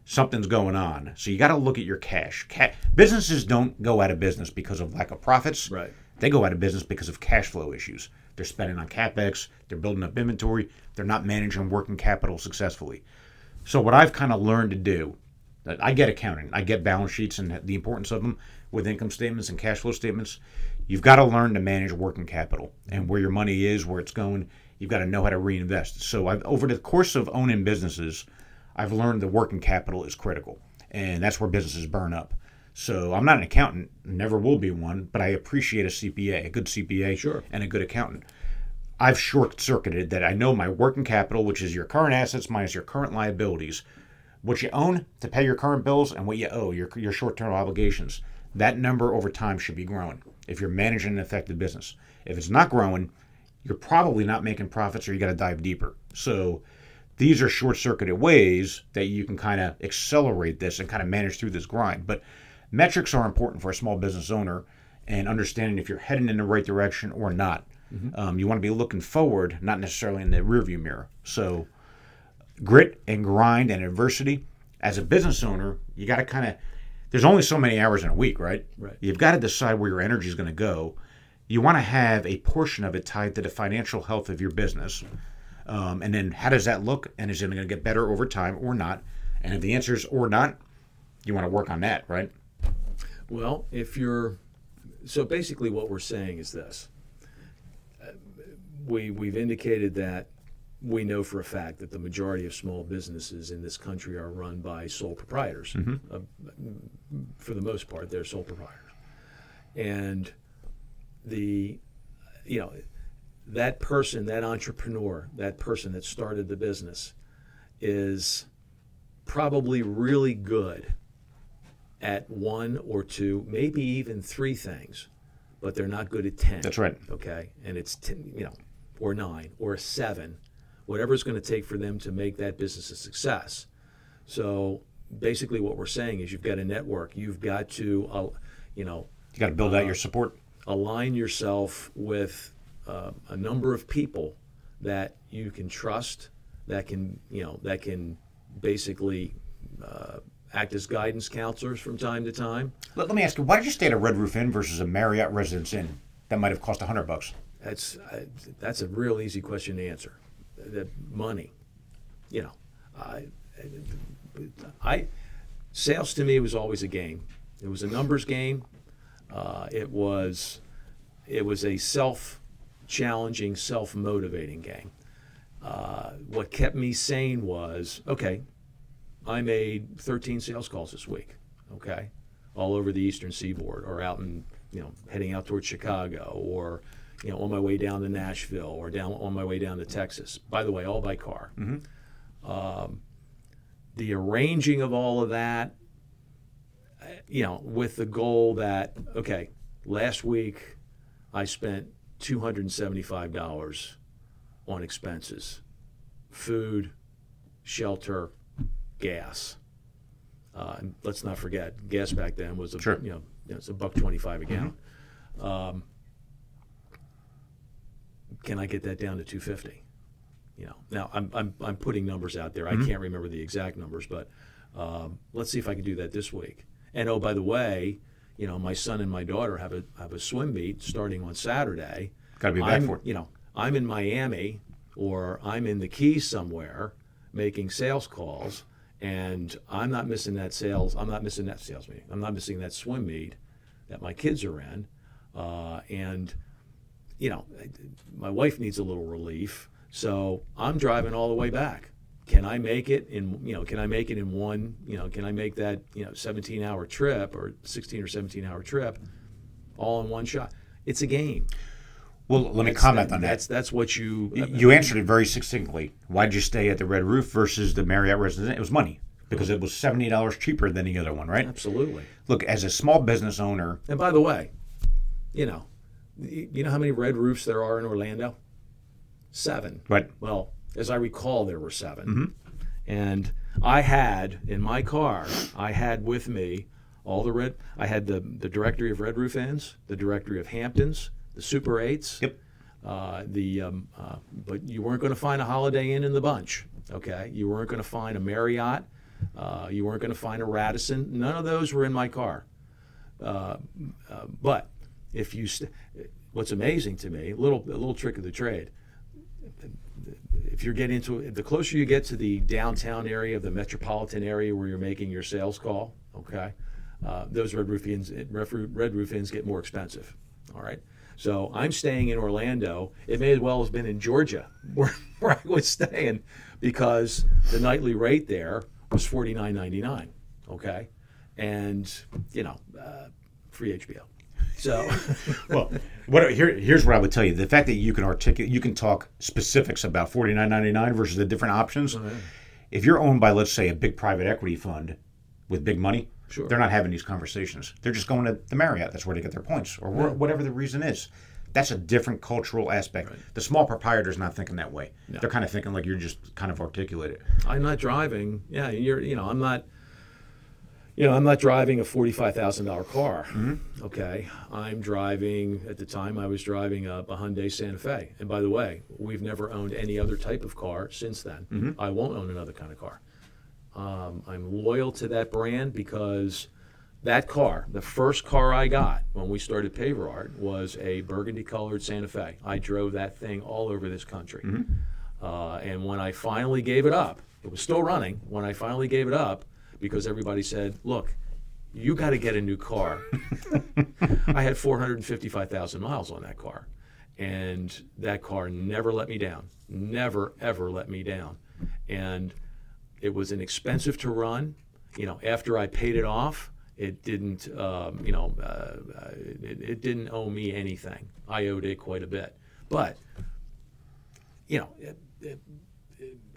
something's going on. So you got to look at your cash. Ca- businesses don't go out of business because of lack of profits. Right. They go out of business because of cash flow issues. They're spending on capex. They're building up inventory. They're not managing working capital successfully. So what I've kind of learned to do, I get accounting, I get balance sheets and the importance of them with income statements and cash flow statements. You've got to learn to manage working capital and where your money is, where it's going. You've got to know how to reinvest. So I've, over the course of owning businesses, I've learned the working capital is critical, and that's where businesses burn up. So I'm not an accountant, never will be one, but I appreciate a CPA, a good CPA, Sure. and a good accountant. I've short circuited that I know my working capital, which is your current assets minus your current liabilities, what you own to pay your current bills and what you owe, your, your short term obligations. That number over time should be growing if you're managing an effective business. If it's not growing, you're probably not making profits or you got to dive deeper. So these are short circuited ways that you can kind of accelerate this and kind of manage through this grind. But metrics are important for a small business owner and understanding if you're heading in the right direction or not. Mm-hmm. Um, you want to be looking forward, not necessarily in the rearview mirror. So grit and grind and adversity. As a business owner, you got to kind of. There's only so many hours in a week, right? Right. You've got to decide where your energy is going to go. You want to have a portion of it tied to the financial health of your business, um, and then how does that look? And is it going to get better over time or not? And if the answer is or not, you want to work on that, right? Well, if you're so basically, what we're saying is this: we we've indicated that we know for a fact that the majority of small businesses in this country are run by sole proprietors. Mm-hmm. Uh, for the most part, they're sole proprietors, and the you know that person, that entrepreneur, that person that started the business, is probably really good at one or two, maybe even three things, but they're not good at 10. That's right. Okay. And it's, 10, you know, or nine or seven, whatever it's going to take for them to make that business a success. So basically, what we're saying is you've got a network. You've got to, uh, you know, you got to build uh, out your support. Align yourself with uh, a number of people that you can trust, that can, you know, that can basically uh, act as guidance counselors from time to time. Let, let, me ask you, why did you stay at a Red Roof Inn versus a Marriott Residence Inn? That might have cost a hundred bucks. That's uh, that's a real easy question to answer. The money, you know, I, I sales to me was always a game. It was a numbers game. Uh, it was it was a self challenging, self motivating game. Uh, what kept me sane was okay, I made 13 sales calls this week, okay, all over the eastern seaboard or out in, you know, heading out towards Chicago or, you know, on my way down to Nashville or down on my way down to Texas. By the way, all by car. Mm-hmm. Um, the arranging of all of that, you know, with the goal that, okay, last week I spent $275 on expenses food, shelter, gas. Uh, and let's not forget, gas back then was a sure. you know it's a buck twenty five a gallon. Mm-hmm. Um, can I get that down to two fifty? You know, now I'm, I'm I'm putting numbers out there. Mm-hmm. I can't remember the exact numbers, but um, let's see if I can do that this week. And oh, by the way, you know, my son and my daughter have a have a swim meet starting on Saturday. Got to be back I'm, for it. You know, I'm in Miami or I'm in the Keys somewhere making sales calls and I'm not missing that sales. I'm not missing that sales meeting. I'm not missing that swim meet that my kids are in, uh, and you know, my wife needs a little relief, so I'm driving all the way back. Can I make it in? You know, can I make it in one? You know, can I make that you know 17 hour trip or 16 or 17 hour trip, all in one shot? It's a game. Well, let me that's, comment that, on that. That's that's what you uh, you answered it very succinctly. Why'd you stay at the Red Roof versus the Marriott Residence? It was money because it was seventy dollars cheaper than the other one, right? Absolutely. Look, as a small business owner, and by the way, you know, you know how many Red Roofs there are in Orlando? Seven. Right. Well, as I recall, there were 7 mm-hmm. and I had in my car, I had with me all the red. I had the the directory of Red Roof Inns, the directory of Hamptons the Super Eights. Yep. Uh, the um, uh, but you weren't going to find a Holiday Inn in the bunch. Okay, you weren't going to find a Marriott. Uh, you weren't going to find a Radisson. None of those were in my car. Uh, uh, but if you, st- what's amazing to me, a little a little trick of the trade. If you're getting into the closer you get to the downtown area of the metropolitan area where you're making your sales call, okay, uh, those red roof inns, red roof get more expensive. All right. So I'm staying in Orlando. It may as well have been in Georgia where, where I was staying because the nightly rate there was $49.99. Okay. And, you know, uh, free HBO. So, well, what here, here's what I would tell you: the fact that you can articulate, you can talk specifics about forty nine ninety nine versus the different options. If you're owned by, let's say, a big private equity fund with big money, Sure. they're not having these conversations. They're just going to the Marriott. That's where they get their points, or where, whatever the reason is. That's a different cultural aspect. The small proprietor's not thinking that way. They're kind of thinking like you're just kind of articulated. I'm not driving. Yeah, you're. You know, I'm not. You know, I'm not driving a forty-five thousand dollar car. Okay, I'm driving. At the time, I was driving a, a Hyundai Santa Fe. And by the way, we've never owned any other type of car since then. I won't own another kind of car. Um, I'm loyal to that brand because that car, the first car I got when we started Paver Art, was a burgundy colored Santa Fe. I drove that thing all over this country. Uh, and when I finally gave it up, it was still running. When I finally gave it up, because everybody said, look, you got to get a new car. I had 455,000 miles on that car. And that car never let me down. Never, ever let me down. And it was inexpensive to run. You know, after I paid it off, it didn't, um, you know, uh, uh, it, it didn't owe me anything. I owed it quite a bit. But, you know, it, it,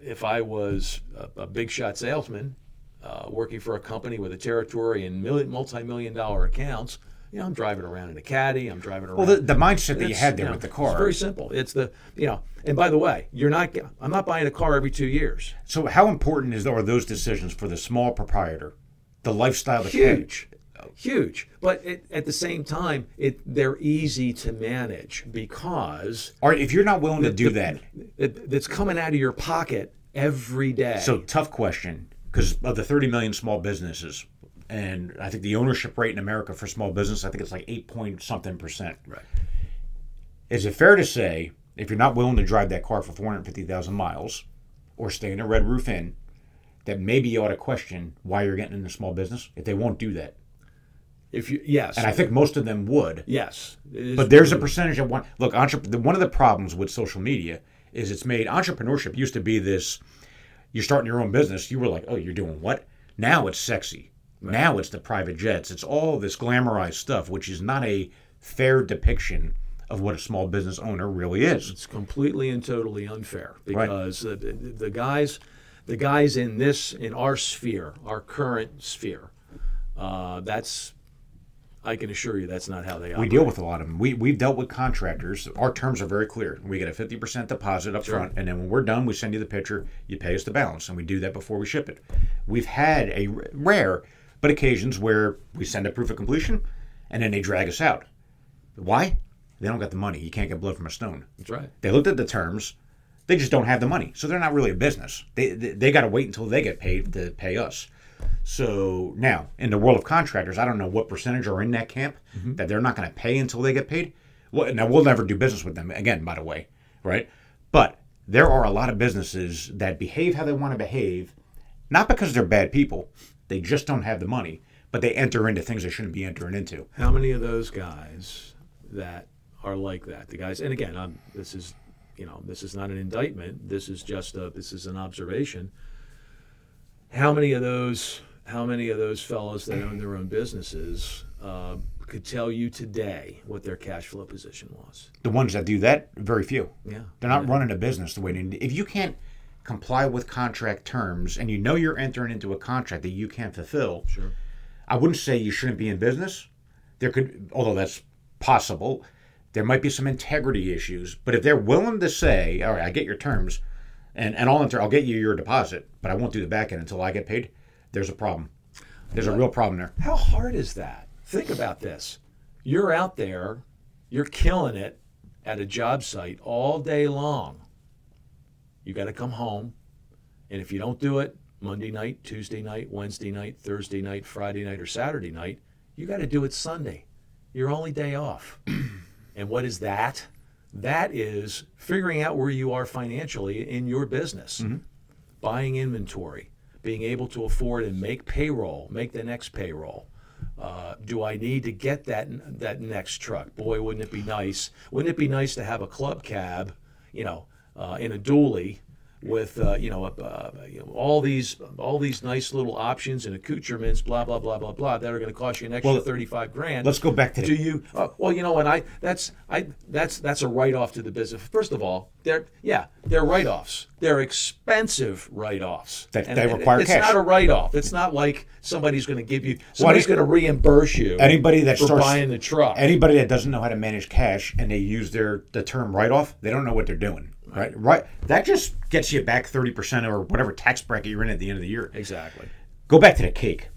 if I was a, a big shot salesman uh, working for a company with a territory and multi-million dollar accounts, you know, I'm driving around in a caddy. I'm driving around. Well, the, the mindset that you had there know, with the It's car. very simple. It's the you know, and by the way, you're not. I'm not buying a car every two years. So, how important is are those decisions for the small proprietor, the lifestyle Huge, huge. But it, at the same time, it they're easy to manage because All right, if you're not willing to do that, it, it's coming out of your pocket every day. so tough question because of the 30 million small businesses, and I think the ownership rate in America for small business, I think it's like eight point something percent. right. Is it fair to say if you're not willing to drive that car for 450,000 miles or stay in a Red Roof Inn, that maybe you ought to question why you're getting into small business if they won't do that? If you yes, And I think most of them would. yes. But there's a percentage of one. Look, entrep- one of the problems with social media is it's made entrepreneurship used to be this. You're starting your own business. You were like, oh, you're doing what? Now it's sexy. Now it's the private jets. It's all this glamorized stuff, which is not a fair depiction of what a small business owner really is. It's completely and totally unfair because the, the, the guys, the guys in this in our sphere, our current sphere, uh, that's I can assure you that's not how they are We deal with a lot of them. We, we've dealt with contractors. Our terms are very clear. We get a 50% deposit up front, and then when we're done, we send you the picture. You pay us the balance, and we do that before we ship it. We've had a r- rare, but occasions where we send a proof of completion, and then they drag us out. Why? They don't got the money. You can't get blood from a stone. That's right. They looked at the terms. They just don't have the money, so they're not really a business. They they, they got to wait until they get paid to pay us. So now, in the world of contractors, I don't know what percentage are in that camp mm-hmm. that they're not going to pay until they get paid. Well, now we'll never do business with them again, by the way, right? But there are a lot of businesses that behave how they want to behave, not because they're bad people. They just don't have the money, but they enter into things they shouldn't be entering into. How many of those guys that are like that? The guys, and again, I'm, this is, you know, this is not an indictment. This is just a, this is an observation. How many of those, how many of those fellows that own their own businesses uh, could tell you today what their cash flow position was? The ones that do that, very few. Yeah, They're not running a business the way they need. If you can't comply with contract terms and you know you're entering into a contract that you can't fulfill, sure. I wouldn't say you shouldn't be in business. There could, although that's possible, there might be some integrity issues. But if they're willing to say, "All right, I get your terms, and and I'll enter, I'll get you your deposit, but I won't do the back end until I get paid," there's a problem. There's a real problem there. How hard is that? Think about this. You're out there, you're killing it at a job site all day long. You got to come home, and if you don't do it Monday night, Tuesday night, Wednesday night, Thursday night, Friday night, or Saturday night, you got to do it Sunday. Your only day off. and what is that? That is figuring out where you are financially in your business buying inventory, being able to afford and make payroll, make the next payroll. Uh, do I need to get that that next truck? Boy, wouldn't it be nice? Wouldn't it be nice to have a club cab, you know, uh, in a dually with uh, you know, uh, you know all these all these nice little options and accoutrements, blah blah blah blah blah, that are going to cost you an extra Well, thirty five grand. let's go back to do you? Uh, well, you know, and I that's I that's that's a write off to the business. First of all, they're yeah they're write offs. They're expensive write offs. That- they require it's cash. not a write off. It's not like somebody's going to give you somebody's going to reimburse you. Anybody that for starts buying the truck. anybody that doesn't know how to manage cash and they use their the term write off, they don't know what they're doing. Right, right. That just gets you back thirty percent or whatever tax bracket you're in at the end of the year. exactly. Go back to the cake.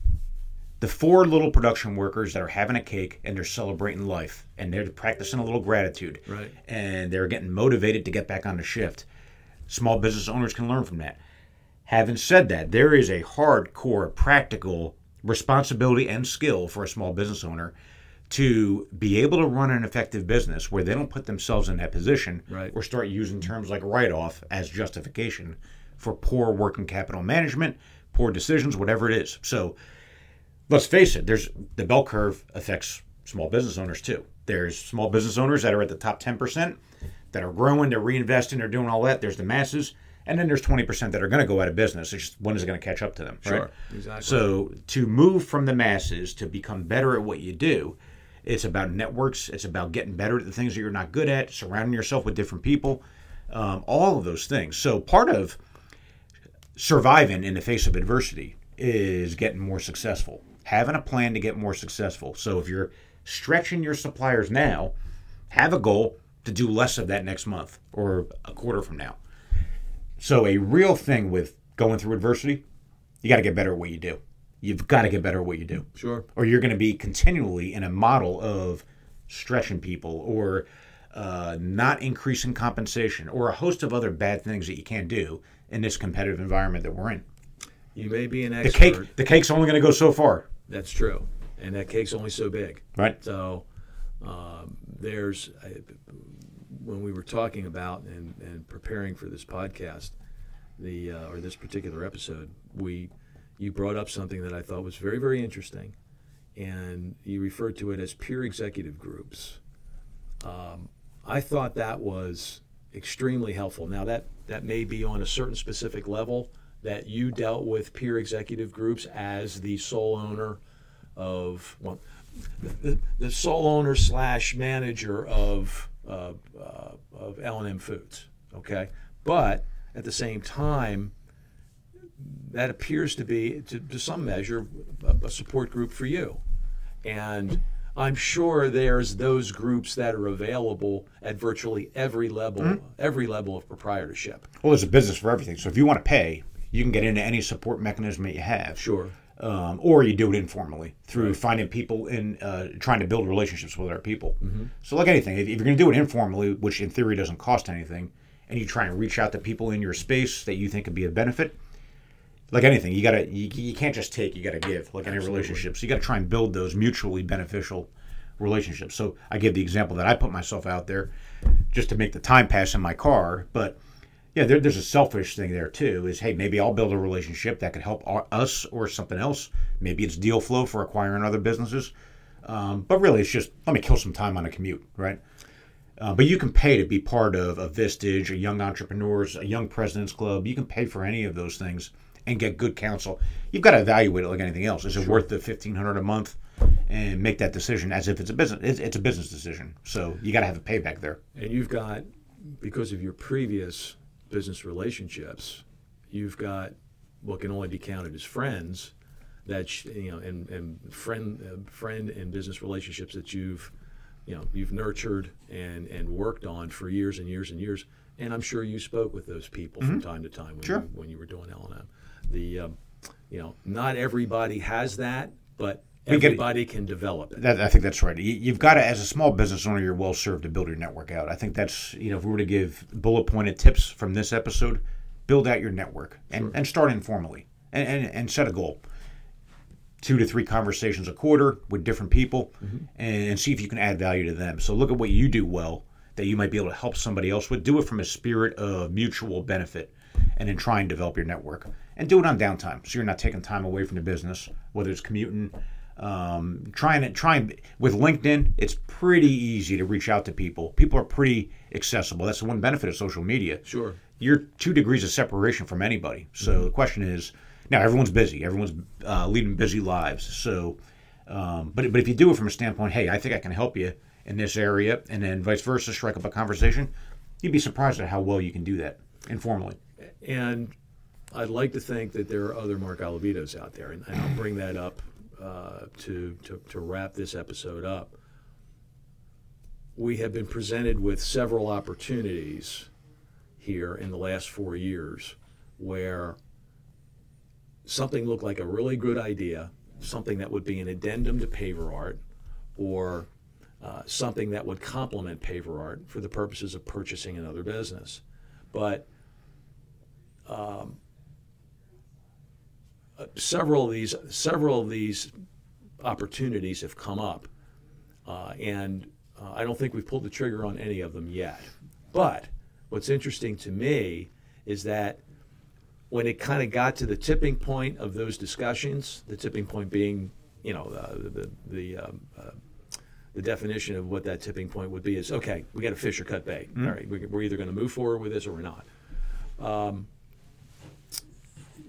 The four little production workers that are having a cake and they're celebrating life and they're practicing a little gratitude. Right. And they're getting motivated to get back on the shift. Small business owners can learn from that. Having said that, there is a hardcore practical responsibility and skill for a small business owner to be able to run an effective business where they don't put themselves in that position Right. or start using terms like write off as justification for poor working capital management, poor decisions, whatever it is. So let's face it, there's the bell curve affects small business owners too. There's small business owners that are at the top 10% that are growing, they're reinvesting, they're doing all that. There's the masses. And then there's 20% that are going to go out of business. It's just when is it going to catch up to them? Sure, right? exactly. So to move from the masses to become better at what you do, it's about networks. It's about getting better at the things that you're not good at, surrounding yourself with different people, um, all of those things. So part of surviving in the face of adversity is getting more successful, having a plan to get more successful. So if you're stretching your suppliers now, have a goal to do less of that next month or a quarter from now. So a real thing with going through adversity, you got to get better at what you do. You've got to get better at what you do Sure. or you're going to be continually in a model of stretching people or uh, not increasing compensation or a host of other bad things that you can't do in this competitive environment that we're in. You may be an The expert. cake, the cake's only going to go so far, That's true, and that cake's only so big. right? So um, there's I, when we were talking about and, and preparing for this podcast, the uh, or this particular episode, we you brought up something that I thought was very very interesting, and you referred to it as peer executive groups. Um, I thought that was extremely helpful. Now that that may be on a certain specific level that you dealt with peer executive groups as the sole owner of well, the, the sole owner slash manager of uh, uh, of L and M Foods. Okay, but at the same time, that appears to be, to, to some measure, a, a support group for you, and I'm sure there's those groups that are available at virtually every level, every level of proprietorship. Well, there's a business for everything. So if you want to pay, you can get into any support mechanism that you have. Sure. Um, or you do it informally through finding people in uh, trying to build relationships with other people. So, like anything, if, if you're going to do it informally, which in theory doesn't cost anything, and you try and reach out to people in your space that you think could be a benefit, like anything, you gotta you, you can't just take, you gotta give. Like any relationship, so you gotta try and build those mutually beneficial relationships. So I give the example that I put myself out there just to make the time pass in my car, but yeah, there, there's a selfish thing there too. Is hey, maybe I'll build a relationship that could help our, us or something else. Maybe it's deal flow for acquiring other businesses, um, but really it's just let me kill some time on a commute, right? Uh, but you can pay to be part of a Vistage, a Young Entrepreneurs, a Young Presidents Club. You can pay for any of those things and get good counsel. You've got to evaluate it like anything else. Is it worth the fifteen hundred a month? And make that decision as if it's a business. It's, it's a business decision, so you got to have a payback there. And you've got, because of your previous business relationships, you've got what can only be counted as friends that you know, and, and friend, uh, friend and business relationships that you've, you know, you've nurtured and and worked on for years and years and years. And I'm sure you spoke with those people from time to time when Sure. you, when you were doing L and M. The, um, you know, not everybody has that, but everybody can develop it. That, I think that's right. You, you've got to, as a small business owner, you're well served to build your network out. I think that's, you know, if we were to give bullet pointed tips from this episode, build out your network and, and start informally and, and, and set a goal. Two to three conversations a quarter with different people and, and see if you can add value to them. So look at what you do well that you might be able to help somebody else with. Do it from a spirit of mutual benefit and then try and develop your network. And do it on downtime so you're not taking time away from the business, whether it's commuting, Um, trying to trying with LinkedIn, it's pretty easy to reach out to people. People are pretty accessible. That's the one benefit of social media. Sure. You're two degrees of separation from anybody. So the question is, now everyone's busy. Everyone's uh, leading busy lives. So, um, but but if you do it from a standpoint, hey, I think I can help you in this area, and then vice versa, strike up a conversation, you'd be surprised at how well you can do that informally. And I'd like to think that there are other Mark Olivitos out there, and, and I'll bring that up uh, to, to, to wrap this episode up. We have been presented with several opportunities here in the last four years where something looked like a really good idea, something that would be an addendum to paver art, or uh, something that would complement paver art for the purposes of purchasing another business. But um, uh, several of these several of these opportunities have come up, uh, and uh, I don't think we've pulled the trigger on any of them yet. But what's interesting to me is that when it kind of got to the tipping point of those discussions, the tipping point being, you know, uh, the the, the um, uh, the definition of what that tipping point would be is okay, we got a fish or cut bait. All right, we- we're either going to move forward with this or we're not. Um,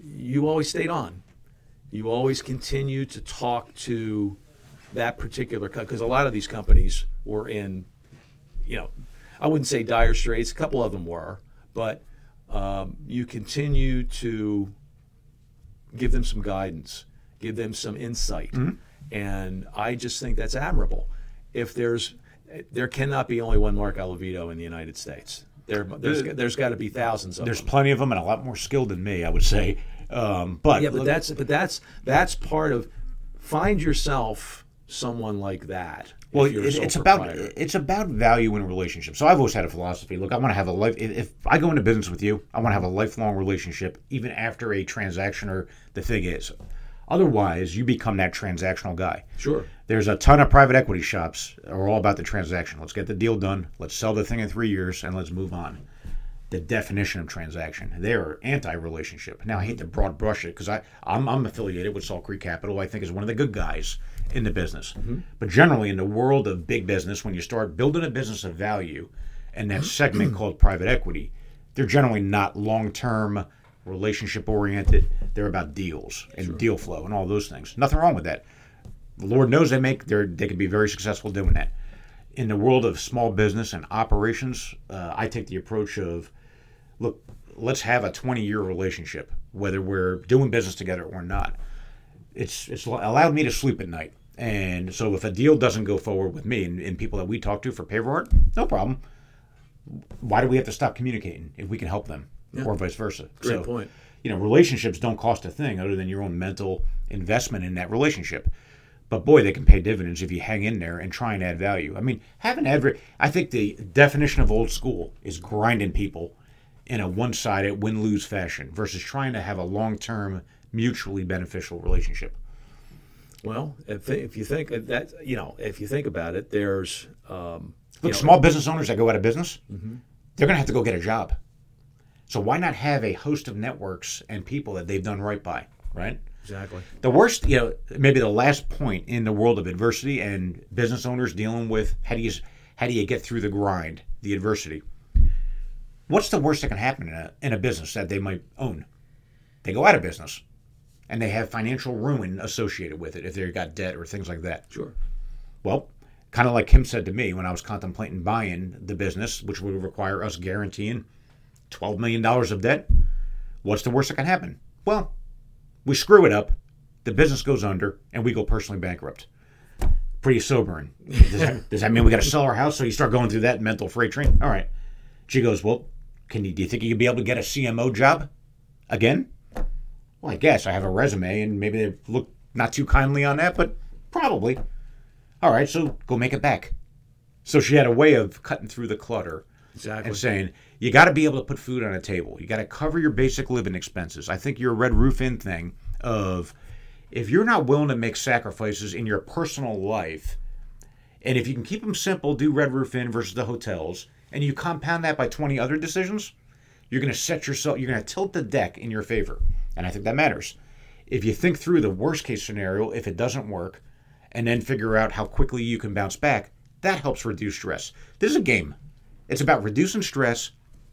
you always stayed on. You always continued to talk to that particular cut because a lot of these companies were in, you know, I wouldn't say dire straits. A couple of them were, but um, you continue to give them some guidance, give them some insight, and I just think that's admirable. If there's, there cannot be only one Mark Olivito in the United States. There, there's, there's got to be thousands of them. There's them. plenty of them and a lot more skilled than me, I would say. Um, but Yeah, but that's but that's that's part of find yourself someone like that. Well, a it, it's about it's about value in relationships. So I've always had a philosophy. Look, I want to have a life. If, if I go into business with you, I want to have a lifelong relationship, even after a transaction or the thing is. Otherwise, you become that transactional guy. sure. There's a ton of private equity shops that are all about the transaction. Let's get the deal done. Let's sell the thing in three years, and let's move on. The definition of transaction. They're anti-relationship. Now I hate to broad brush it because I I'm, I'm affiliated with Salt Creek Capital. I think is one of the good guys in the business. But generally, in the world of big business, when you start building a business of value, and that segment called private equity, they're generally not long-term relationship oriented. They're about deals and deal flow and all those things. Nothing wrong with that. The Lord knows they make they they can be very successful doing that. In the world of small business and operations, uh, I take the approach of, look, let's have a 20 year relationship, whether we're doing business together or not. It's it's allowed me to sleep at night, and so if a deal doesn't go forward with me and, and people that we talk to for Paver Art, no problem. Why do we have to stop communicating if we can help them, or vice versa? Great so, point. you know, relationships don't cost a thing other than your own mental investment in that relationship. But boy, they can pay dividends if you hang in there and try and add value. I mean, having adver- I think the definition of old school is grinding people in a one-sided win-lose fashion versus trying to have a long-term, mutually beneficial relationship. Well, if, if you think that, you know, if you think about it, there's um, you Look, know, small business owners that go out of business, they're going to have to go get a job. So why not have a host of networks and people that they've done right by, right? exactly. The worst, you know, maybe the last point in the world of adversity and business owners dealing with how do you how do you get through the grind, the adversity? What's the worst that can happen in a in a business that they might own? They go out of business, and they have financial ruin associated with it if they've got debt or things like that. Sure. Well, kind of like Kim said to me when I was contemplating buying the business, which would require us guaranteeing $12 million of debt. What's the worst that can happen? Well, we screw it up, the business goes under, and we go personally bankrupt. Pretty sobering. Does that, does that mean we got to sell our house? So you start going through that mental freight train? All right. She goes, Well, can you, do you think you could be able to get a CMO job again? Well, I guess I have a resume, and maybe they look not too kindly on that, but probably. All right, so go make it back. So she had a way of cutting through the clutter Exactly. and saying, you got to be able to put food on a table. You got to cover your basic living expenses. I think your Red Roof Inn thing of if you're not willing to make sacrifices in your personal life, and if you can keep them simple, do Red Roof Inn versus the hotels, and you compound that by 20 other decisions, you're going to set yourself, you're going to tilt the deck in your favor. And I think that matters. If you think through the worst case scenario, if it doesn't work, and then figure out how quickly you can bounce back, that helps reduce stress. This is a game. It's about reducing stress,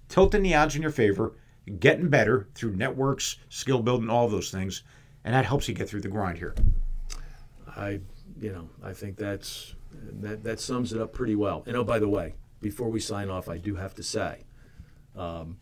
tilting the odds in your favor, getting better through networks, skill building, all those things, and that helps you get through the grind here. I, you know, I think that's that that sums it up pretty well. And oh, by the way, before we sign off, I do have to say, um,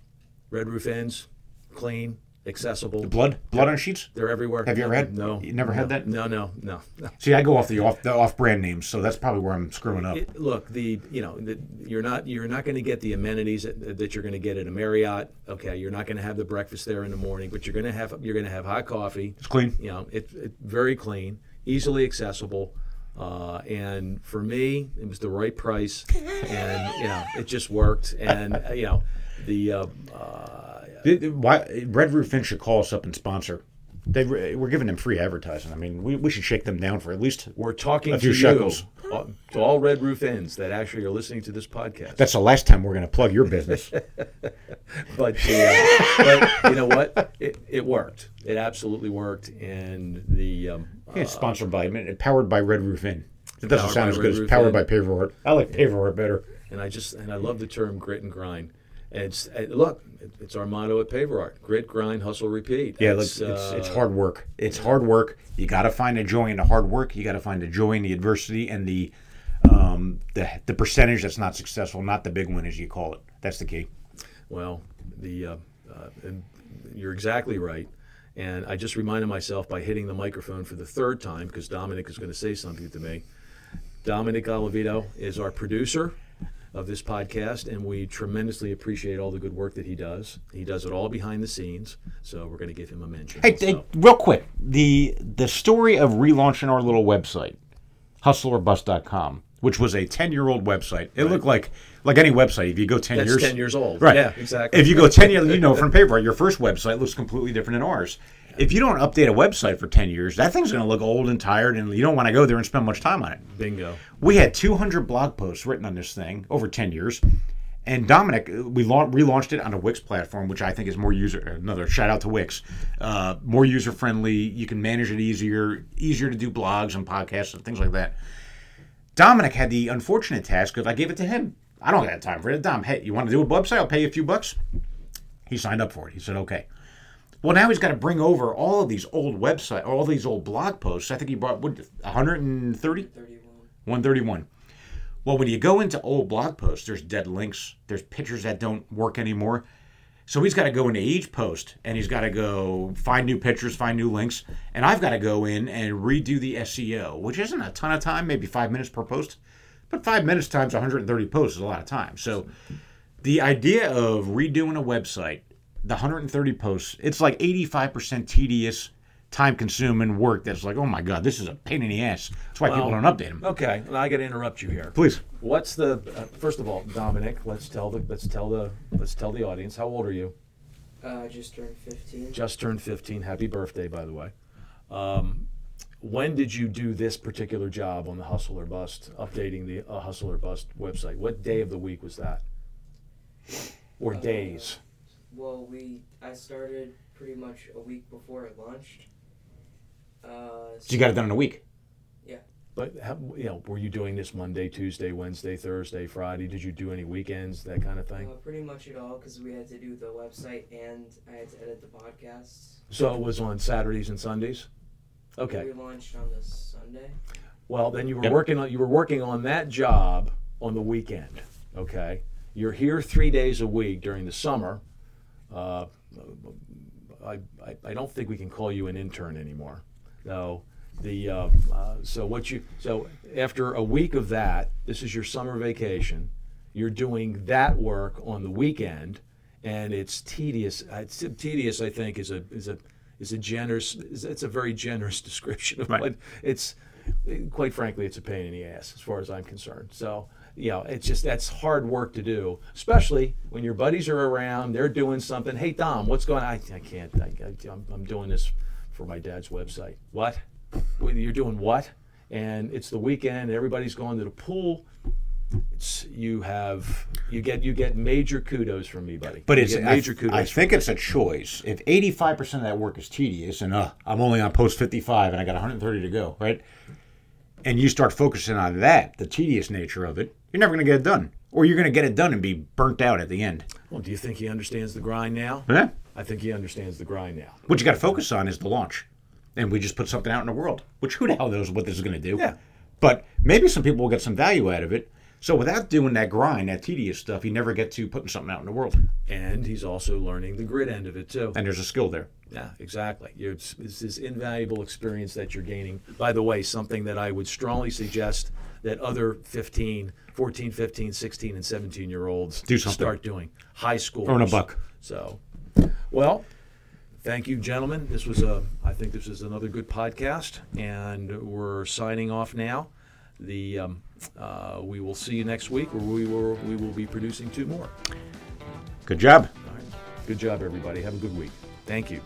Red Roof Inn's clean, accessible. Blood, blood on sheets. They're everywhere. Have you ever had- No. you never no, had that? No, no, no. no. See, I go off the off the off brand names, so that's probably where I'm screwing up. It- look, the you know the, you're not you're not going to get the amenities that, that you're going to get at a Marriott. Okay, you're not going to have the breakfast there in the morning, but you're going to have you're going to have hot coffee. It's clean. You know, it, it very clean, easily accessible, uh, and for me, it was the right price, and you know, it just worked. And uh, you know, the uh, uh, Why Red Roof Inn should call us up and sponsor. They, we're giving them free advertising. I mean, we, we should shake them down for at least. we're talking A to few you, shekels. uh, to all Red Roof Inns that actually are listening to this podcast. That's the last time we're going to plug your business. but, uh, but you know what? It, it worked. It absolutely worked, and the um, Yeah, it's sponsored by, powered by Red Roof Inn. It doesn't sound as Red good as powered Inn. by Paver Art. I like Paver Art better. and I just and I love the term grit and grind. It's uh, look, it- it's our motto at Paver Art: grit, grind, hustle, repeat. Yeah, look, It's, it's, it's uh, hard work. It's hard work. You got to find a joy in the hard work. You got to find a joy in the adversity and the um, the the percentage that's not successful, not the big win as you call it. That's the key. Well, the uh, uh, you're exactly right. And I just reminded myself by hitting the microphone for the third time because Dominic is going to say something to me. Dominic Olivito is our producer of this podcast, and we tremendously appreciate all the good work that he does. He does it all behind the scenes, so we're going to give him a mention. Hey, also. hey, real quick, the the story of relaunching our little website, hustleorbust.com, which was a 10-year-old website. It looked like like any website. If you go 10 That's years 10 years old. Right. Yeah, exactly. If you go 10 years, you know from paper, your first website looks completely different than ours. If you don't update a website for 10 years, that thing's going to look old and tired and you don't want to go there and spend much time on it. Bingo. We had 200 blog posts written on this thing over 10 years. And Dominic, uh, we lau- relaunched it on a Wix platform, which I think is more user. Another shout out to Wix, uh, more user friendly. You can manage it easier, easier to do blogs and podcasts and things like that. Dominic had the unfortunate task of I gave it to him. I don't have time for it. Dom, hey, you want to do a website? I'll pay you a few bucks. He signed up for it. He said, okay. Well, now he's got to bring over all of these old website, all these old blog posts. I think he brought what 130, 31. 131. Well, when you go into old blog posts, there's dead links. There's pictures that don't work anymore. So he's got to go into each post and he's got to go find new pictures, find new links, and I've got to go in and redo the SEO, which isn't a ton of time, maybe five minutes per post, but five minutes times 130 posts is a lot of time. So the idea of redoing a website, the 130 posts, it's like 85% tedious, time consuming work that's like, oh my God, this is a pain in the ass. That's why people don't update them. Okay, well, I got to interrupt you here. Please. What's the uh, first of all, Dominic? Let's tell the let's tell the let's tell the audience. How old are you? Uh, just turned 15. Just turned 15. Happy birthday, by the way. Um, when did you do this particular job on the Hustle or Bust, updating the uh, Hustle or Bust website? What day of the week was that? Or Uh, days? Well, we I started pretty much a week before it launched. Uh, So you got it done in a week. Yeah. But how, you know, were you doing this Monday, Tuesday, Wednesday, Thursday, Friday? Did you do any weekends, that kind of thing? Uh, pretty much it all because we had to do the website and I had to edit the podcasts. So it was on Saturdays and Sundays. Okay. We launched on the Sunday. Well, then you were Yep. working on you were working on that job on the weekend. Okay, you're here three days a week during the summer. Uh, I, I I don't think we can call you an intern anymore. No, the uh, uh, so what you so after a week of that, this is your summer vacation. You're doing that work on the weekend, and it's tedious. It's tedious, I think, is a is a is a generous. Is, it's a very generous description of Right. what it's. Quite frankly, it's a pain in the ass as far as I'm concerned. So you know, it's just that's hard work to do, especially when your buddies are around. They're doing something. Hey, Dom, what's going? on? I, I can't. I, I, I'm, I'm doing this for my dad's website. What? You're doing what? And it's the weekend. Everybody's going to the pool. It's you have you get you get major kudos from me, buddy. But You it's get I, major kudos. I think it's a choice. If 85% of that work is tedious and uh, I'm only on post 55 and I got 130 to go, right? And you start focusing on that, the tedious nature of it, you're never going to get it done. Or you're going to get it done and be burnt out at the end. Well, do you think he understands the grind now? Yeah. I think he understands the grind now. What you got to focus on is the launch. And we just put something out in the world, which who the hell knows what this is going to do. Yeah. But maybe some people will get some value out of it. So without doing that grind, that tedious stuff, you never get to putting something out in the world. And he's also learning the grit end of it too. And there's a skill there. Yeah, exactly. It's, it's this invaluable experience that you're gaining. By the way, something that I would strongly suggest that other 15, 14, 15, 16, and 17 year olds Do something. start doing. High school. Earn a buck. So, well, thank you, gentlemen. This was a, I think this is another good podcast, and we're signing off now. The um, uh, we will see you next week, where we will we will be producing two more. Good job. All right. Good job, everybody. Have a good week. Thank you.